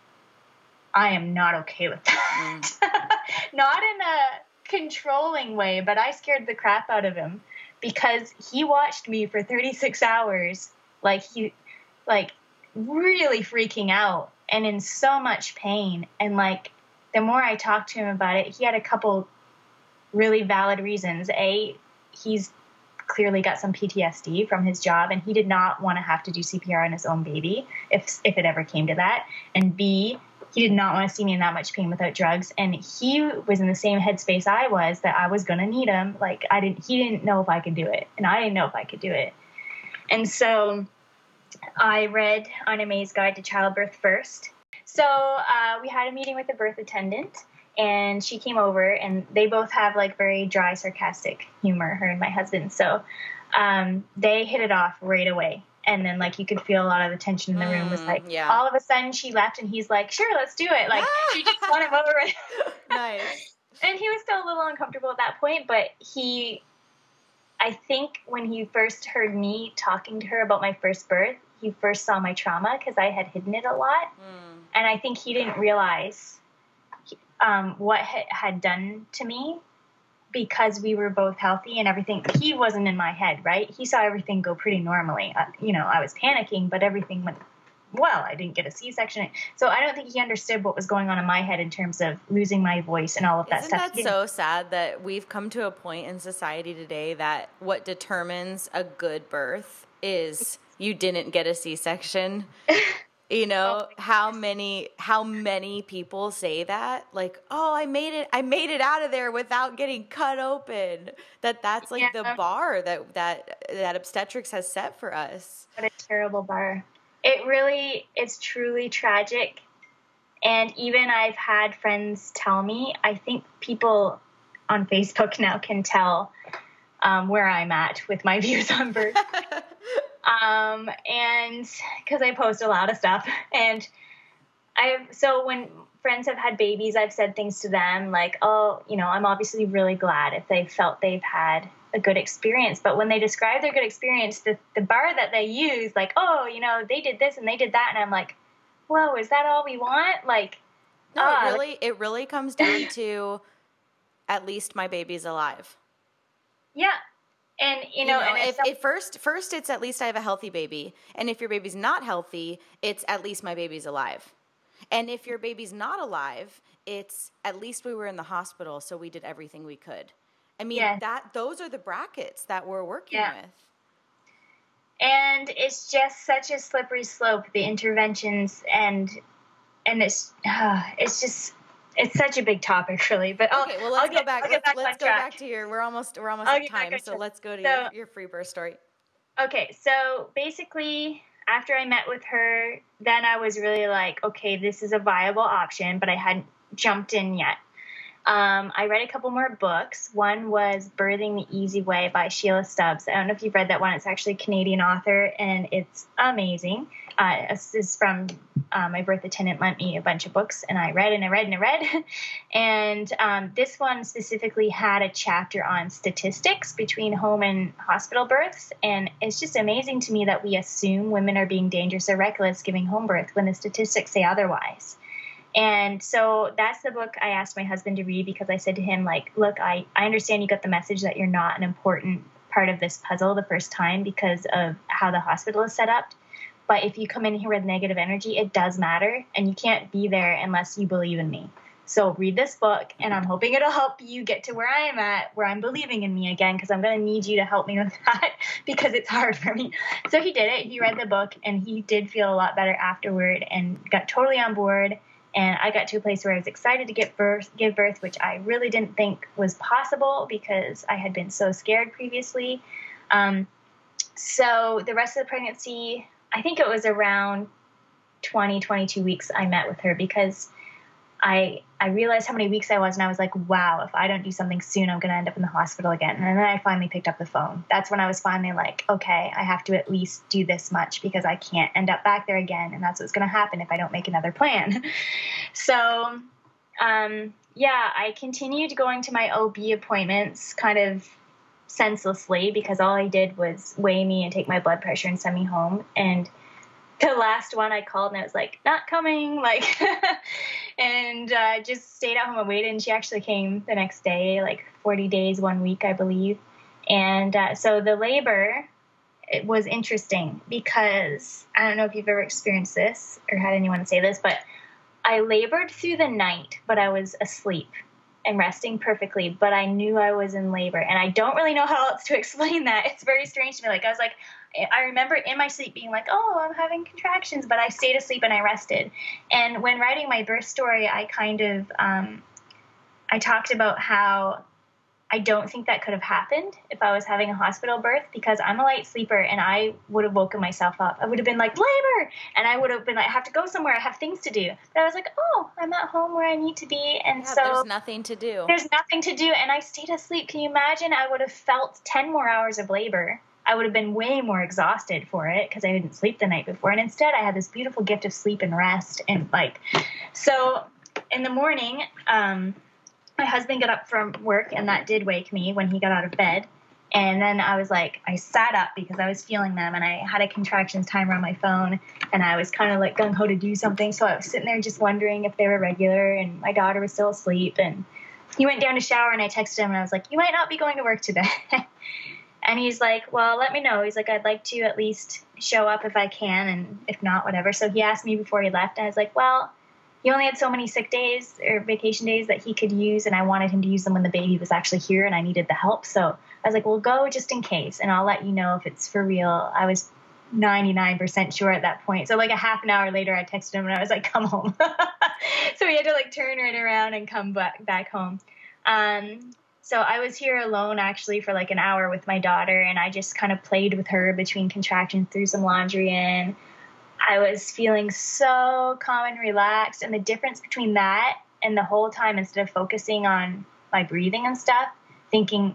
I am not okay with that. Mm. *laughs* not in a controlling way, but I scared the crap out of him because he watched me for 36 hours. Like, he, like, really freaking out and in so much pain. And, like, the more I talked to him about it, he had a couple really valid reasons. A, he's clearly got some PTSD from his job, and he did not want to have to do CPR on his own baby if if it ever came to that. And B, he did not want to see me in that much pain without drugs, and he was in the same headspace I was that I was going to need him. Like I didn't, he didn't know if I could do it, and I didn't know if I could do it. And so, I read Ina May's Guide to Childbirth first. So uh, we had a meeting with the birth attendant, and she came over, and they both have like very dry, sarcastic humor, her and my husband. So um, they hit it off right away. And then, like, you could feel a lot of the tension in the room was Mm, like, yeah. all of a sudden she left, and he's like, sure, let's do it. Like, *laughs* she just won him over. *laughs* nice. and he was still a little uncomfortable at that point, but he I think when he first heard me talking to her about my first birth, he first saw my trauma because I had hidden it a lot. Mm. And I think he didn't realize um, what it had done to me because we were both healthy and everything. He wasn't in my head, right? He saw everything go pretty normally. Uh, you know, I was panicking, but everything went well. I didn't get a C section. So I don't think he understood what was going on in my head in terms of losing my voice and all of that Isn't stuff. Isn't that so sad that we've come to a point in society today that what determines a good birth is you didn't get a C section? *laughs* you know oh how many how many people say that? Like oh i made it i made it out of there without getting cut open. That that's like yeah. the bar that that that obstetrics has set for us. What a terrible bar. It really it's truly tragic. And even i've had friends tell me i think people on facebook *laughs* now can tell um, where i'm at with my *laughs* views on *laughs* birth um, and because I post a lot of stuff, *laughs* and I so when friends have had babies, I've said things to them like, "Oh, you know, I'm obviously really glad if they felt they've had a good experience." But when they describe their good experience, the the bar that they use, like, "Oh, you know, they did this and they did that," and I'm like, "Whoa, is that all we want?" Like, no, uh, it really, it really comes down *laughs* to at least my baby's alive. Yeah, and you know, you know if, if, first first it's at least I have a healthy baby, and if your baby's not healthy, it's at least my baby's alive. And if your baby's not alive, it's at least we were in the hospital, so we did everything we could. I mean, yes. that those are the brackets that we're working yeah. with. And it's just such a slippery slope, the interventions and and it's uh, *sighs* it's just it's such a big topic, really. But I'll, okay, well, let's I'll go get, back. let's, back, let's go track. back to your. We're almost we're almost at time, so let's go to so, your, your free birth story. Okay, so basically, after I met with her, then I was really like, okay, this is a viable option, but I hadn't jumped in yet. Um, I read a couple more books. One was Birthing the Easy Way by Sheila Stubbs. I don't know if you've read that one. It's actually a Canadian author, and it's amazing. Uh, this is from uh, my birth attendant lent me a bunch of books, and I read and I read and I read. *laughs* and um, this one specifically had a chapter on statistics between home and hospital births, and it's just amazing to me that we assume women are being dangerous or reckless giving home birth when the statistics say otherwise. And so that's the book I asked my husband to read because I said to him, like, look, I, I understand you got the message that you're not an important part of this puzzle the first time because of how the hospital is set up. But if you come in here with negative energy, it does matter. And you can't be there unless you believe in me. So read this book, and I'm hoping it'll help you get to where I am at, where I'm believing in me again, because I'm going to need you to help me with *laughs* that because it's hard for me. So he did it. He read the book, and he did feel a lot better afterward and got totally on board and I got to a place where I was excited to give birth, give birth, which I really didn't think was possible because I had been so scared previously. Um, so the rest of the pregnancy, I think it was around 20, 22 weeks I met with her because I I realized how many weeks I was, and I was like, wow, if I don't do something soon, I'm going to end up in the hospital again. And then I finally picked up the phone. That's when I was finally like, okay, I have to at least do this much because I can't end up back there again, and that's what's going to happen if I don't make another plan. *laughs* so, um, yeah, I continued going to my OB appointments kind of senselessly because all I did was weigh me and take my blood pressure and send me home. And the last one I called and I was like, not coming, like, *laughs* and uh, just stayed at home and waited. And she actually came the next day, like 40 days, one week, I believe. And uh, so the labor it was interesting because I don't know if you've ever experienced this or had anyone say this, but I labored through the night, but I was asleep and resting perfectly, but I knew I was in labor. And I don't really know how else to *laughs* explain that. It's very strange to me. Like, I was like, I remember in my sleep being like, oh, I'm having contractions, but I stayed asleep and I rested. And when writing my birth story, I kind of, um, I talked about how I don't think that could have happened if I was having a hospital birth because I'm a light sleeper and I would have woken myself up. I would have been like, labor! And I would have been like, I have to go somewhere. I have things to do. But I was like, oh, I'm at home where I need to be. And yeah, so there's nothing to do. There's nothing to do. And I stayed asleep. Can you imagine? I would have felt 10 more hours of labor I would have been way more exhausted for it because I didn't sleep the night before. And instead, I had this beautiful gift of sleep and rest. And like, so in the morning, um, my husband got up from work, and that did wake me when he got out of bed. And then I was like, I sat up because I was feeling them and I had a contractions timer on my phone and I was kind of like gung ho to do something. So I was sitting there just wondering if they were regular and my daughter was still asleep. And he went down to shower and I texted him and I was like, You might not be going to work today. *laughs* and he's like, Well, let me know. He's like, I'd like to at least show up if I can and if not, whatever. So he asked me before he left and I was like, Well, he only had so many sick days or vacation days that he could use and I wanted him to use them when the baby was actually here and I needed the help. So I was like, well, go just in case, and I'll let you know if it's for real. I was 99% sure at that point. So like a half an hour later, I texted him and I was like, come home. *laughs* so we had to like turn right around and come back, back home. Um, so I was here alone actually for like an hour with my daughter and I just kind of played with her between contractions, threw some laundry in. I was feeling so calm and relaxed. And the difference between that and the whole time, instead of focusing on my breathing and stuff, thinking,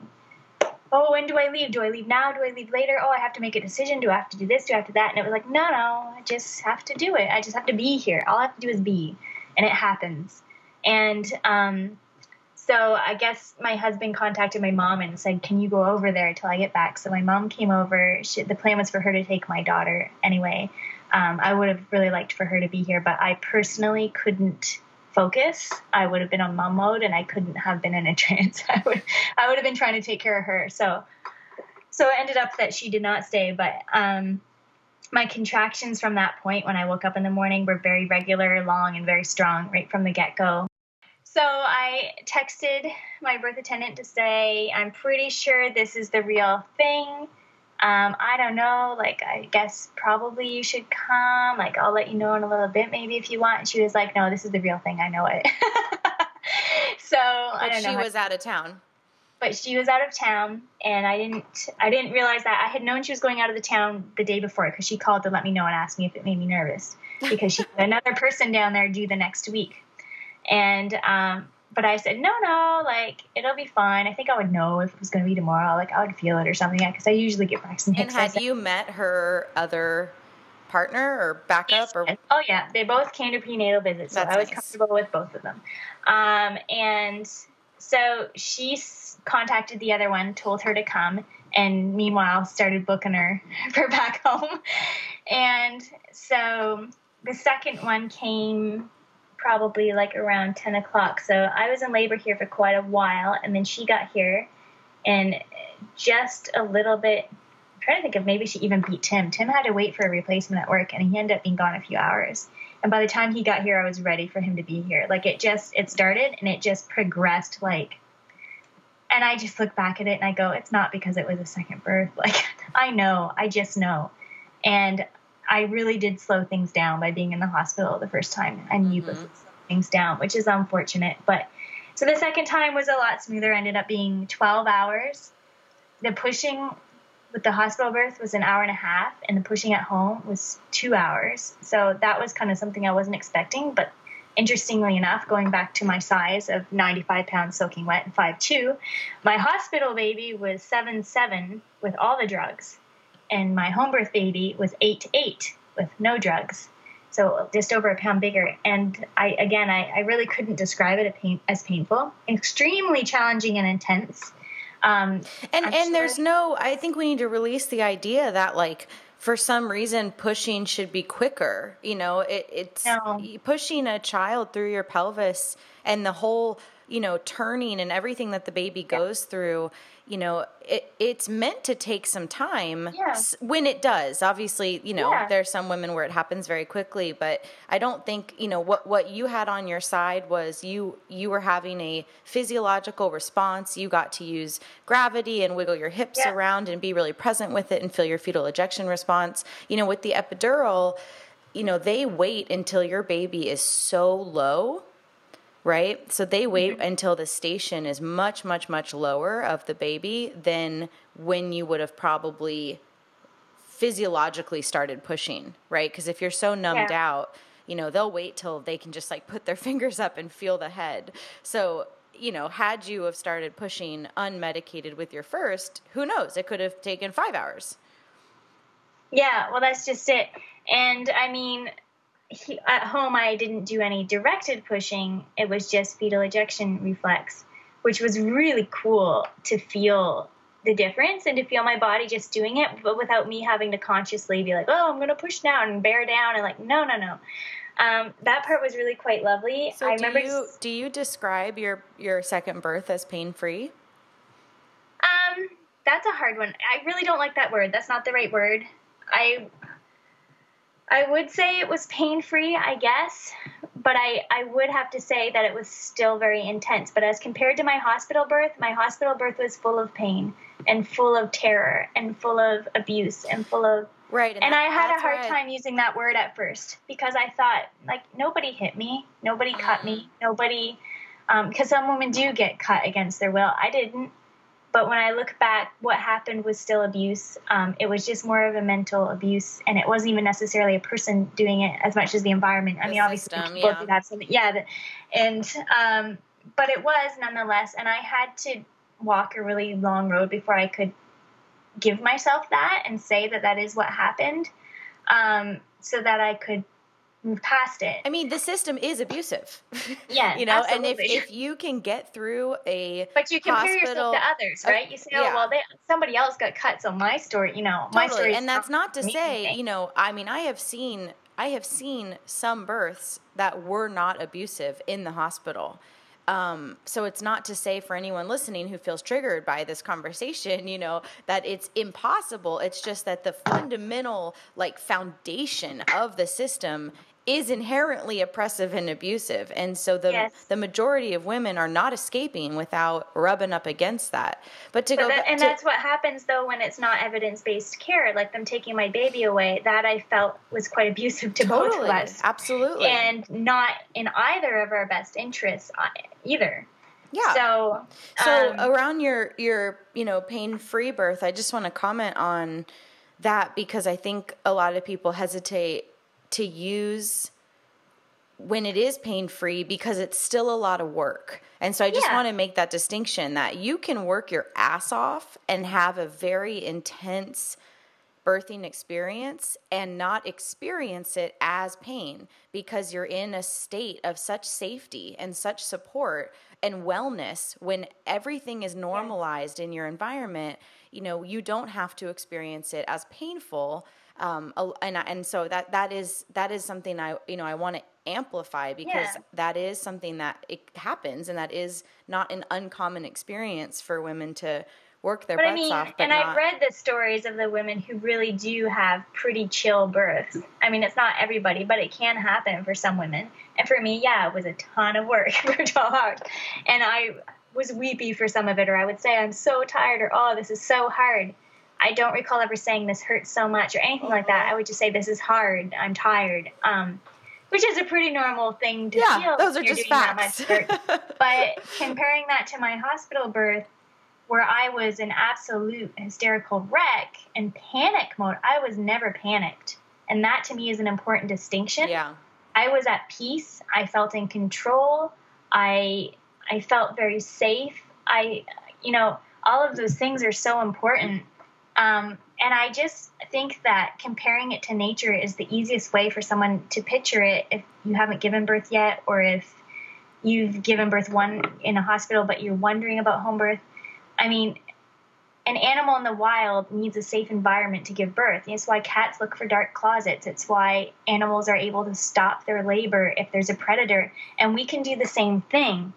oh, when do I leave? Do I leave now? Do I leave later? Oh, I have to make a decision. Do I have to do this? Do I have to that? And it was like, no, no, I just have to do it. I just have to be here. All I have to do is be. And it happens. And um, so I guess my husband contacted my mom and said, can you go over there till I get back? So my mom came over. She, the plan was for her to take my daughter anyway. Um, I would have really liked for her to be here, but I personally couldn't focus, I would have been on mom mode and I couldn't have been in a *laughs* trance. I would I would have been trying to take care of her. So so it ended up that she did not stay, but um, my contractions from that point when I woke up in the morning were very regular, long, and very strong right from the get go. So I texted my birth attendant to say, I'm pretty sure this is the real thing um, I don't know, like, I guess probably you should come. Like, I'll let you know in a little bit, maybe if you want. And she was like, no, this is the real thing. I know it. *laughs* so but I don't know. She was out of town. But she was out of town, and I didn't. I didn't realize that. I had known she was going out of the town the day before because she called to let me know and asked me if it made me nervous *laughs* because she had another person down there due the next week, and um, but I said, no, no, like it'll be fine. I think I would know if it was going to be tomorrow. Like I would feel it or something because I usually get Braxton Hicks. And had you met her other partner or backup or? Oh yeah, they both came to prenatal visits, so That's I was nice. comfortable with both of them. Um, and so she contacted the other one, told her to come, and meanwhile started booking her *laughs* for back home. And so the second one came probably like around 10 o'clock. So I was in labor here for quite a while, and then she got here, and just a little bit. I'm trying to think of maybe she even beat Tim. Tim had to wait for a replacement at work, and he ended up being gone a few hours. And by the time he got here, I was ready for him to be here. Like it just it started and it just progressed like. And I just look back at it and I go, it's not because it was a second birth. *laughs* Like I know, I just know, and I really did slow things down by being in the hospital the first time. I knew mm-hmm. slow things down, which is unfortunate. But so the second time was a lot smoother. Ended up being 12 hours. The pushing with the hospital birth was an hour and a half, and the pushing at home was two hours. So that was kind of something I wasn't expecting. But interestingly enough, going back to my size of 95 pounds soaking wet and 5'2, my hospital baby was 7'7 with all the drugs and my home birth baby was eight to eight with no drugs. So just over a pound bigger. And I, again, I, I really couldn't describe it as, pain, as painful, extremely challenging and intense. Um, and I'm and sure there's no, I think we need to release the idea that like, for some reason pushing should be quicker you know it, it's no. pushing a child through your pelvis and the whole you know turning and everything that the baby goes yeah. through you know it, it's meant to take some time yeah. when it does obviously you know yeah. there's some women where it happens very quickly but i don't think you know what what you had on your side was you you were having a physiological response you got to use gravity and wiggle your hips yeah. around and be really present with it and feel your fetal ejection response you know with the epidural you know they wait until your baby is so low right? So they wait mm-hmm. until the station is much, much, much lower of the baby than when you would have probably physiologically started pushing, right? Because if you're so numbed yeah. out, you know, they'll wait till they can just like put their *laughs* fingers up and feel the head. So, you know, had you have started pushing unmedicated with your first, who knows? It could have taken five hours. Yeah, well, that's just it. And I mean, he, at home, I didn't do any directed pushing. It was just fetal ejection reflex, which was really cool to feel the difference and to feel my body just doing it, but without me having to consciously be like, oh, I'm going to push down and bear down. And like, no, no, no. Um, that part was really quite lovely. So I do. You, do you describe your, your second birth as pain free? Um, that's a hard one. I really don't like that word. That's not the right word. I I would say it was pain free, I guess, but I, I would have to say that it was still very intense. But as compared to my hospital birth, my hospital birth was full of pain and full of terror and full of abuse and full of right. And, and that, I had a hard time using that word at first because I thought like nobody hit me, nobody cut me, mm. nobody. Because um, some women do get cut against their will. I didn't. But when I look back, what happened was still abuse. Um, it was just more of a mental abuse, and it wasn't even necessarily a person doing it as much as the environment. I the mean, obviously, system, people yeah. do have something, yeah. And um, but it was nonetheless, and I had to walk a really long road before I could give myself that and say that that is what happened, um, so that I could move past it. I mean, the system is abusive. *laughs* Yeah, you know, absolutely. and if, if you can get through a but you compare hospital, yourself to others, right? You say, oh yeah. well, they, somebody else got cut, so my story, you know, my story. And that's not to say, you know, I mean, I have seen I have seen some births that were not abusive in the hospital. Um, so it's not to say for anyone listening who feels triggered by this conversation, *laughs* you know, that it's impossible. It's just that the fundamental like foundation of the system is inherently oppressive and abusive. And so the yes. the majority of women are not escaping without rubbing up against that. But to but go that, and to, that's what happens though when it's not evidence-based care like them taking my baby away that i felt was quite abusive to totally, both of us. Absolutely. And not in either of our best interests uh, either. Yeah. So, so um, around your your you know pain free birth, I just want to comment on that because I think a lot of people hesitate to use when it is pain free because it's still a lot of work. And so I just yeah. want to make that distinction that you can work your ass off and have a very intense birthing experience and not experience it as pain because you're in a state of such safety and such support and wellness when everything is normalized in your environment you know you don't have to experience it as painful um, and and so that that is that is something I you know I want to amplify because yeah. that is something that it happens and that is not an uncommon experience for women to work their but butts I mean, off. But and not... I've read the stories of the women who really do have pretty chill births. I mean, it's not everybody, but it can happen for some women. And for me, yeah, it was a ton of work *laughs* for 12 hours. And I was weepy for some of it, or I would say, I'm so tired, or oh, this is so hard. I don't recall ever saying this hurts so much or anything like that. I would just say this is hard. I'm tired. Um, which is a pretty normal thing to feel. yeah, feel. Those are just facts. *laughs* but comparing that to my hospital birth, where I was an absolute hysterical wreck and panic mode, I was never panicked. And that to me is an important distinction. Yeah. I was at peace. I felt in control. I I felt very safe. I you know, all of those things are so important um, and I just think that comparing it to nature is the easiest way for someone to picture it if you haven't given birth yet, or if you've given birth one in a hospital but you're wondering about home birth. I mean, an animal in the wild needs a safe environment to give birth. It's why cats look for dark closets. It's why animals are able to stop their labor if there's a predator. And we can do the same thing.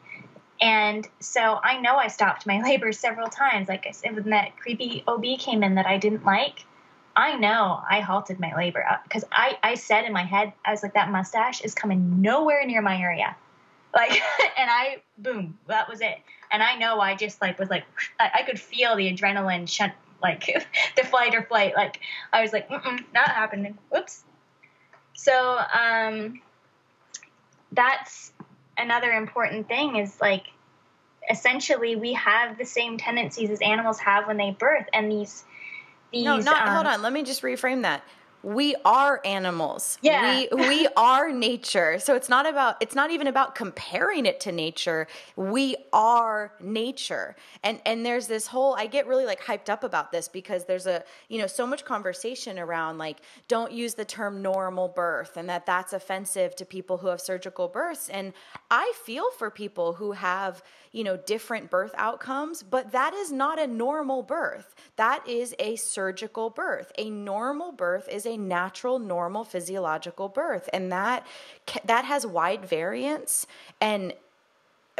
And so I know I stopped my *laughs* labor several times. Like I said, when that creepy OB came in that I didn't like, I know I halted my labor because I, I said in my head, I was like, that mustache is coming nowhere near my area. *laughs* Like, and I, boom, that was it. And I know I just like was like, *sniffs* I, could feel the adrenaline shunt, *laughs* like the flight or flight. Like, I was like, not happening. Whoops. So, um, that's another important thing is like essentially we have the same tendencies as animals have when they birth and these these no not um, hold on let me just reframe that we are animals. Yeah. We *laughs* we are nature. So it's not about it's not even about comparing it to nature. We are nature. And and there's this whole I get really like hyped up about this because there's a, you know, so much conversation around like don't use the term normal birth and that that's offensive to people who have surgical births and I feel for people who have you know, different birth outcomes, but that is not a normal birth. That is a surgical birth. A normal birth is a natural, normal physiological birth, and that that has wide variance. And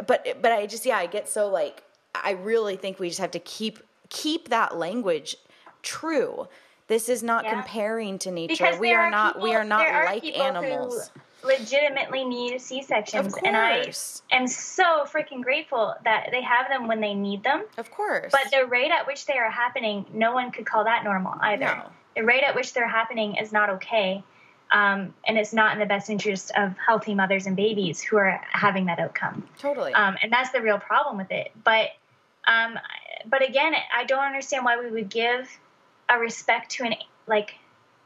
but but I just yeah, I get so like I really think we just have to keep keep that language true. This is not yeah. comparing to nature. Because we are, are not people, we are not like animals. Legitimately need C sections, and I am so freaking grateful that they have them when they need them. Of course. But the rate at which they are happening, no one could call that normal either. No. The rate at which they're happening is not okay. Um, and it's not in the best interest of healthy mothers and babies who are having that outcome. Totally. Um, and that's the real problem with it. But, um, but again, I don't understand why we would give a respect to an like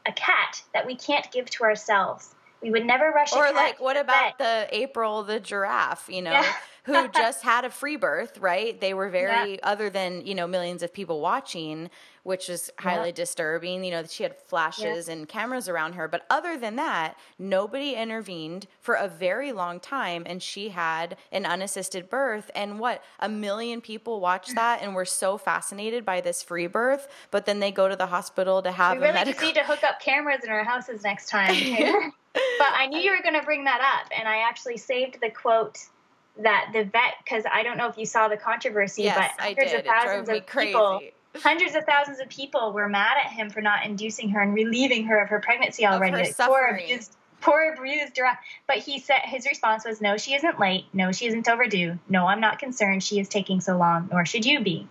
a cat that we can't give to ourselves we would never rush. Or like, what about the April the giraffe? You know, yeah. *laughs* who just had a free birth, right? They were very, yeah. other than you know millions of people watching, which is highly yeah. disturbing. You know, she had flashes and cameras around her, but other than that, nobody intervened for a very long time, and she had an unassisted birth. And what a million people watched that and were so fascinated by this free birth, but then they go to the hospital to have we really medical. just need to hook up cameras in our houses next time *laughs* but I knew you were going to bring that up, and I actually saved the quote that the vet because I don't know if you saw the controversy, yes, but hundreds of thousands of people, hundreds of thousands of people were mad at him for not inducing her and relieving her of her pregnancy already. Her like, poor abused, poor abused. But he said his response was, "No, she isn't late. No, she isn't overdue. No, I'm not concerned. She is taking so long, nor should you be."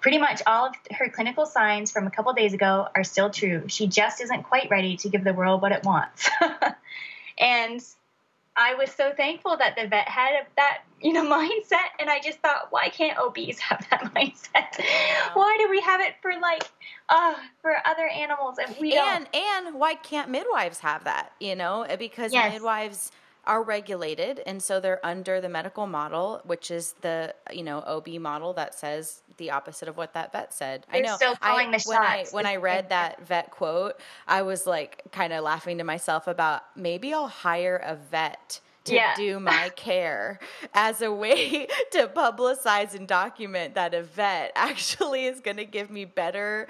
Pretty much all of her clinical signs from a couple days ago are still true. She just isn't quite ready to give the world what it wants. *laughs* and I was so thankful that the vet had that, you know, *laughs* mindset. And I just thought, why can't OBs have that *laughs* mindset? Why do we have it for like, uh, for other animals and we and, don't? And why can't midwives have that? You know, because yes. midwives are regulated and so they're under the medical model which is the you know ob model that says the opposite of what that vet said they're i know still calling I, the when shots. i when i read that vet quote i was like kind of laughing to myself about maybe i'll hire a vet to yeah. do my care as a way *laughs* to publicize and document that a vet *laughs* actually is going to give me better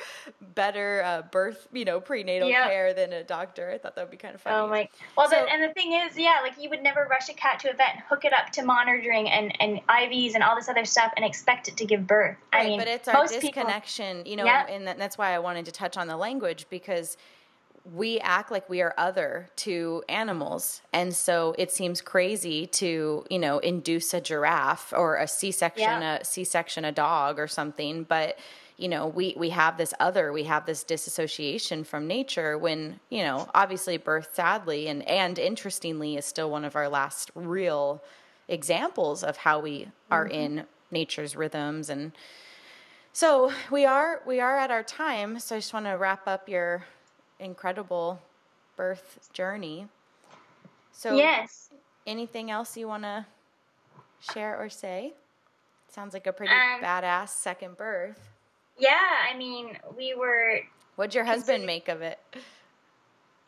better uh, birth you know prenatal yep. care than a doctor i thought that would be kind of funny oh my well so, the, and the thing is yeah like you would never rush a cat to a vet and hook it up to monitoring and and ivs and all this other stuff and expect it to give birth right, i mean but it's our disconnection people, you know yeah. and that's why i wanted to touch on the language because we act like we are other to animals and so it seems crazy to you know induce a giraffe or a c-section yeah. a c-section a dog or something but you know we we have this other we have this disassociation from nature when you know obviously birth sadly and and interestingly is still one of our last real examples of how we are mm-hmm. in nature's rhythms and so we are we are at our time so i just want to wrap up your incredible birth journey. So, yes. Anything else you want to share or say? Sounds like a pretty um, badass second birth. Yeah, I mean, we were. What'd your husband make of it?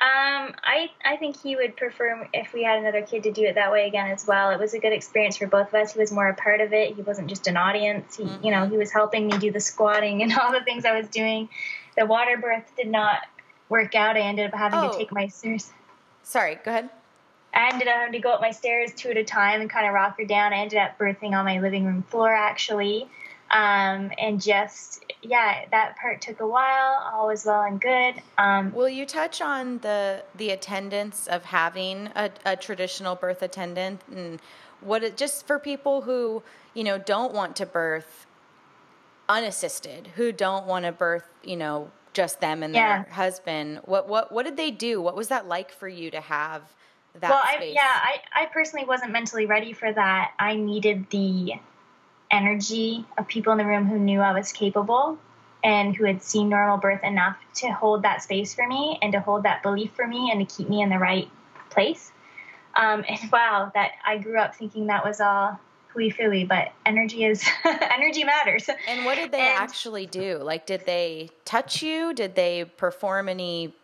Um, I I think he would prefer if we had another kid to do it that way again as well. It was a good experience for both of us. He was more a part of it. He wasn't just an audience. He, mm-hmm. you know, he was helping me do the squatting *laughs* and all the things I was doing. The water birth did not work out, I ended up having oh. to take my stairs. Sorry, go ahead. I ended up having to go up my stairs two at a time and kind of rock her down. I ended up birthing on my living room floor actually. Um, and just yeah, that part took a while. All was well and good. Um, Will you touch on the the attendance of having a, a traditional birth attendant and what it just for people who you know don't want to birth unassisted, who don't want to birth you know just them and yeah. their husband. What what what did they do? What was that like for you to have that well, space? I, yeah, I, I personally wasn't mentally ready for that. I needed the energy of people in the room who knew I was capable and who had seen normal birth enough to hold that space for me and to hold that belief for me and to keep me in the right place. Um, and *laughs* wow, that I grew up thinking that was all hooey fooey, but energy is *laughs* energy matters. And what did they and, actually do? Like, did they touch you? Did they perform any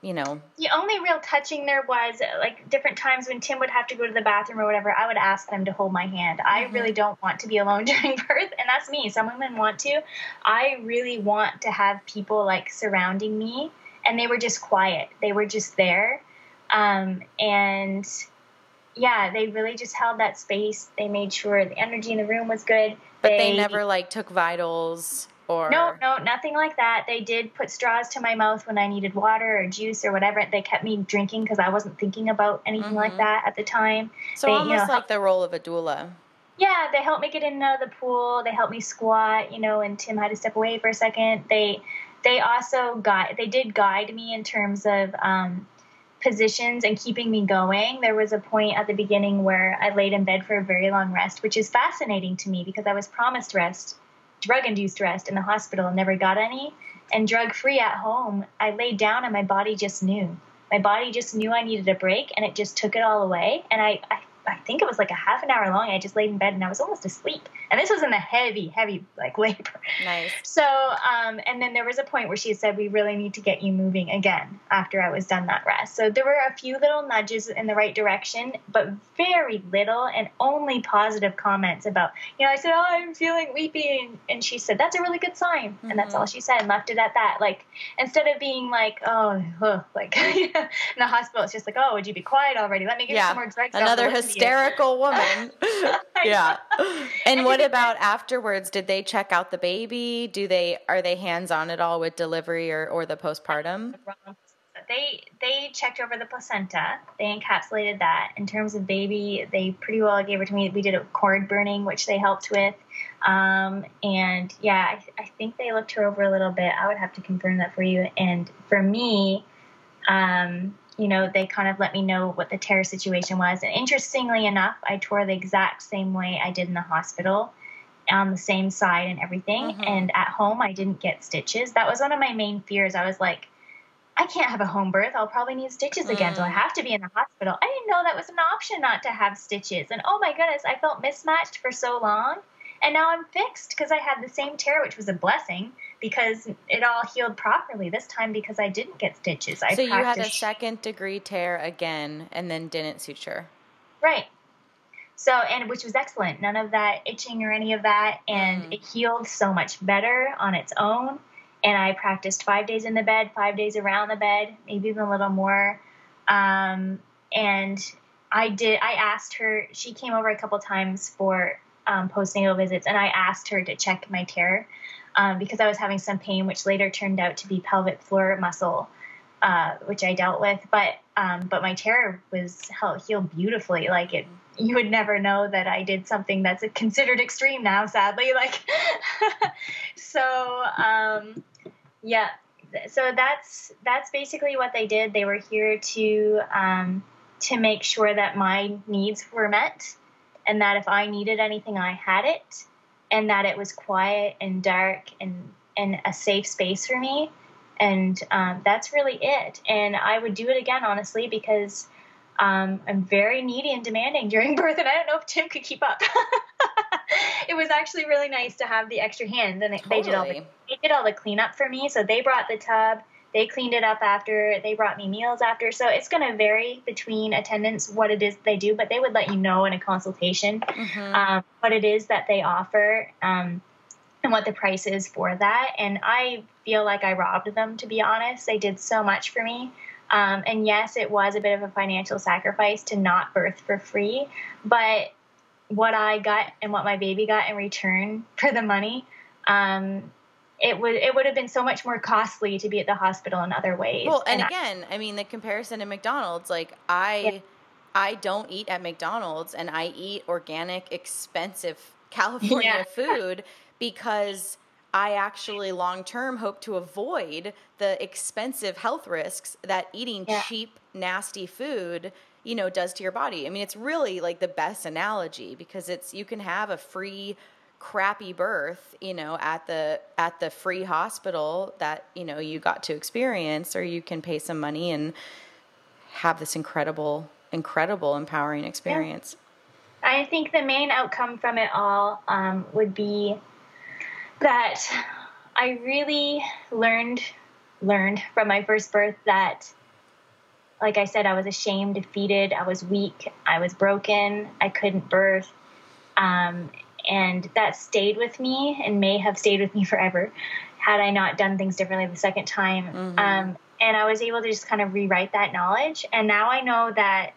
you know. The only real touching there was like different times when Tim would have to go to the bathroom or whatever, I would ask them to hold my hand. Mm-hmm. I really don't want to be alone *laughs* during birth, and that's me. Some women want to. I really want to have people like surrounding me, and they were just quiet. They were just there. Um, and yeah, they really just held that space. They made sure the energy in the room was good. But they, they never like took vitals or no, no, nothing like that. They did put straws to my mouth when I needed water or juice or whatever. They kept me drinking because I wasn't thinking about anything mm-hmm. like that at the time. So they, almost you know, like the role of a doula. Yeah, they helped me get into the pool. They helped me squat, you know, and Tim had to step away for a second. They they also got they did guide me in terms of um, positions and keeping me going. There was a point at the beginning where I laid in bed for a very long rest, which is fascinating to me because I was promised rest drug induced rest in the hospital and never got any. And drug free at home, I laid down and my body just knew. My body just knew I needed a break and it just took it all away. And I, I I think it was like a half an hour long. I just laid in bed and I was almost asleep. And this was in the heavy, heavy like *laughs* labor. Nice. So, um, and then there was a point where she said, "We really need to get you moving again." After I was done that rest, so there were a few little nudges in the right direction, but very little, and only positive comments about. You know, I said, "Oh, I'm feeling weepy," and, and she said, "That's a really good sign," mm-hmm. and that's all mm-hmm. she said, and left it at that. Like instead of being like, "Oh, like *laughs* in the hospital," it's just like, "Oh, would you be quiet already? Let me get yeah. some more drugs." Another hysterical woman. *laughs* yeah. And what about afterwards? Did they check out the baby? Do they are they hands on at all with delivery or, or the postpartum? They they checked over the placenta. They encapsulated that. In terms of baby, they pretty well gave it to me. We did a cord burning, which they helped with. Um, and yeah, I, I think they looked her over a little bit. I would have to confirm that for you. And for me, um, you know, they kind of let me know what the tear situation was. And interestingly enough, I tore the exact same way I did in the hospital on the same side and everything. Mm-hmm. And at home, I didn't get stitches. That was one of my main fears. I was like, I can't have a home birth. I'll probably need stitches mm. again. So I have to be in the hospital. I didn't know that was an option not to have stitches. And oh my goodness, I felt mismatched for so long. And now I'm fixed because I had the same tear, which was a blessing because it all healed properly this time because I didn't get stitches. I so you had a second degree tear again and then didn't suture. Right. So and which was excellent. None of that itching or any of that, and mm. it healed so much better on its own. And I practiced five days in the bed, five days around the bed, maybe even a little more. Um, and I did. I asked her. She came over a couple times for um, postnatal visits, and I asked her to check my tear um, because I was having some pain, which later turned out to be pelvic floor muscle, uh, which I dealt with. But um, but my tear was healed beautifully. Like it, you would never know that I did something that's considered extreme now. Sadly, *laughs* like so. Um, yeah. So that's that's basically what they did. They were here to um, to make sure that my needs were met, and that if I needed anything, I had it and that it was quiet and dark and and a safe space for me. And um, that's really it. And i would do it again honestly because um, i'm very needy and demanding during *laughs* birth and i don't know if tim could keep up. *laughs* It was actually really nice to have the extra hand and totally. they did all the they did all the cleanup for me. So they brought the tub they cleaned it up after they brought me meals after. So it's going to vary between attendants what it is they do but they would let you know in a consultation mm-hmm. um, what it is that they offer um, and what the price is for that. And i feel like i robbed them to be honest. They did so much for me. Um, and yes it was a bit of a financial sacrifice to not birth for free but what i got and what my baby got in return for the money um, it would it would have been so much more costly to be at the hospital in other ways. Well, and, and again, I, I, mean the comparison to McDonald's, like I yeah. I don't eat at McDonald's and I eat organic, expensive *laughs* California yeah. food because I actually long term hope to avoid the expensive health risks that eating yeah. cheap, nasty food, you know, does to your body. I mean, it's really like the best analogy because it's you can have a free crappy birth, you know, at the at the free hospital that, you know, you got to experience or you can pay some money and have this incredible incredible empowering experience. Yeah. I think the main outcome from it all um, would be that I really learned learned from my first birth that like I said, I was ashamed, defeated, I was weak, I was broken, I couldn't birth. Um, and that stayed with me and may have stayed with me forever had I not done things differently the second time. Mm-hmm. Um, and I was able to just kind of rewrite that knowledge. And now I know that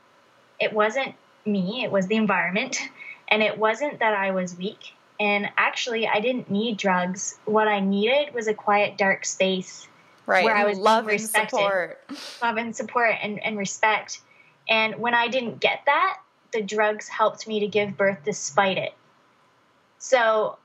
it wasn't me, it was the environment. And it wasn't that I was weak. And actually, I didn't need drugs. What I needed was a quiet, dark space right. where I was love and support, love and support, and, and respect. And when I didn't get that, the drugs helped me to give birth despite it. So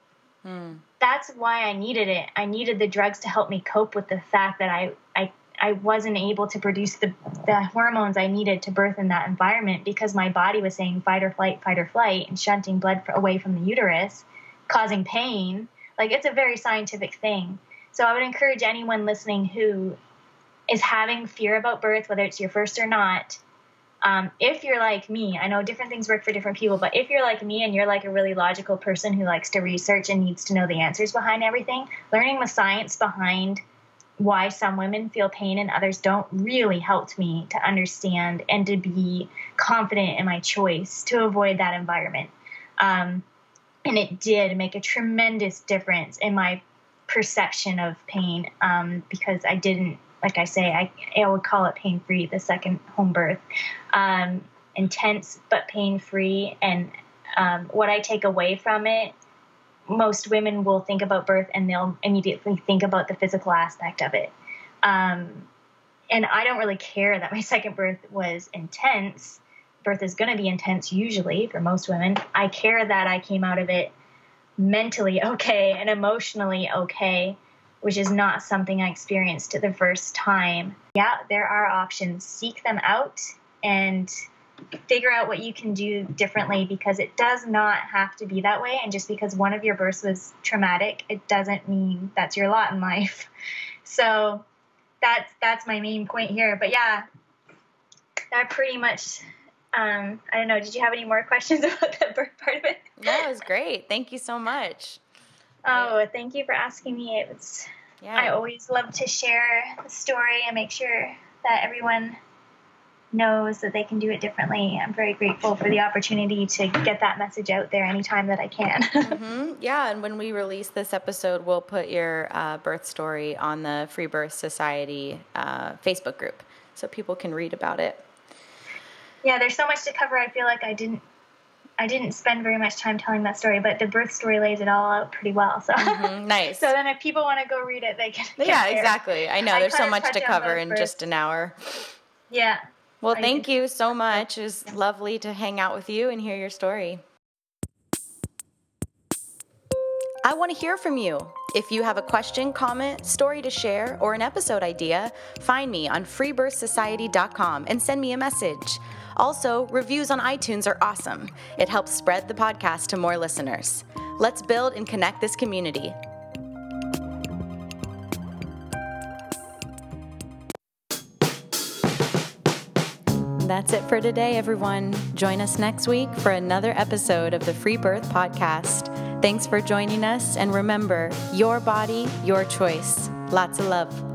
hmm. that's why I needed it. I needed the drugs to help me cope with the fact that I, I, I wasn't able to produce the, the hormones I needed to birth in that environment because my body was saying fight or flight, fight or flight, and shunting blood away from the uterus, causing pain. Like it's a very scientific thing. So I would encourage anyone listening who is having fear about birth, whether it's your first or not, um, if you're like me, I know different things work for different people, but if you're like me and you're like a really logical person who likes to research and needs to know the answers behind everything, learning the science behind why some women feel pain and others don't really helped me to understand and to be confident in my choice to avoid that environment. Um, and it did make a tremendous difference in my perception of pain um, because I didn't like I say, I, I would call it pain free, the second home birth. Um, intense but pain free. And um, what I take away from it, most women will think about birth and they'll immediately think about the physical aspect of it. Um, and I don't really care that my *laughs* second birth was intense. Birth is going to be intense usually for most women. I care that I came out of it mentally okay and emotionally okay which is not something I experienced the first time. Yeah, there are options. Seek them out and figure out what you can do differently because it does not have to be that way. And just because one of your births was traumatic, it doesn't mean that's your lot in life. *laughs* So that's that's my main point here. But yeah, that pretty much um, I don't know. Did you have any more questions *laughs* about the birth part of it? That was great. Thank you so much. Oh, thank you for asking me. It was yeah. I always love to share the story and make sure that everyone knows that they can do it differently. I'm very grateful for the opportunity to get that message out there anytime that I can. *laughs* mm-hmm. Yeah, and when we release this episode, we'll put your uh, birth story on the Free Birth Society uh, Facebook group so people can read about it. Yeah, there's so much to cover. I feel like I didn't I didn't spend very much time telling that story, but the birth story lays it all out pretty well. So mm-hmm, *laughs* nice. so then, if people want to go read it, they can. Yeah, exactly. I know I there's so much to cover in just an hour. Yeah. Well, I thank you so much. It was yeah. lovely to hang out with you and hear your story. I want to hear from you. If you have a question, comment, story to share, or an episode idea, find me on freebirthsociety.com and send me a message. Also, reviews on iTunes are awesome. It helps spread the podcast to more listeners. Let's build and connect this community. That's it for today, everyone. Join us next week for another episode of the Free Birth Podcast. Thanks for joining us, and remember your body, your choice. Lots of love.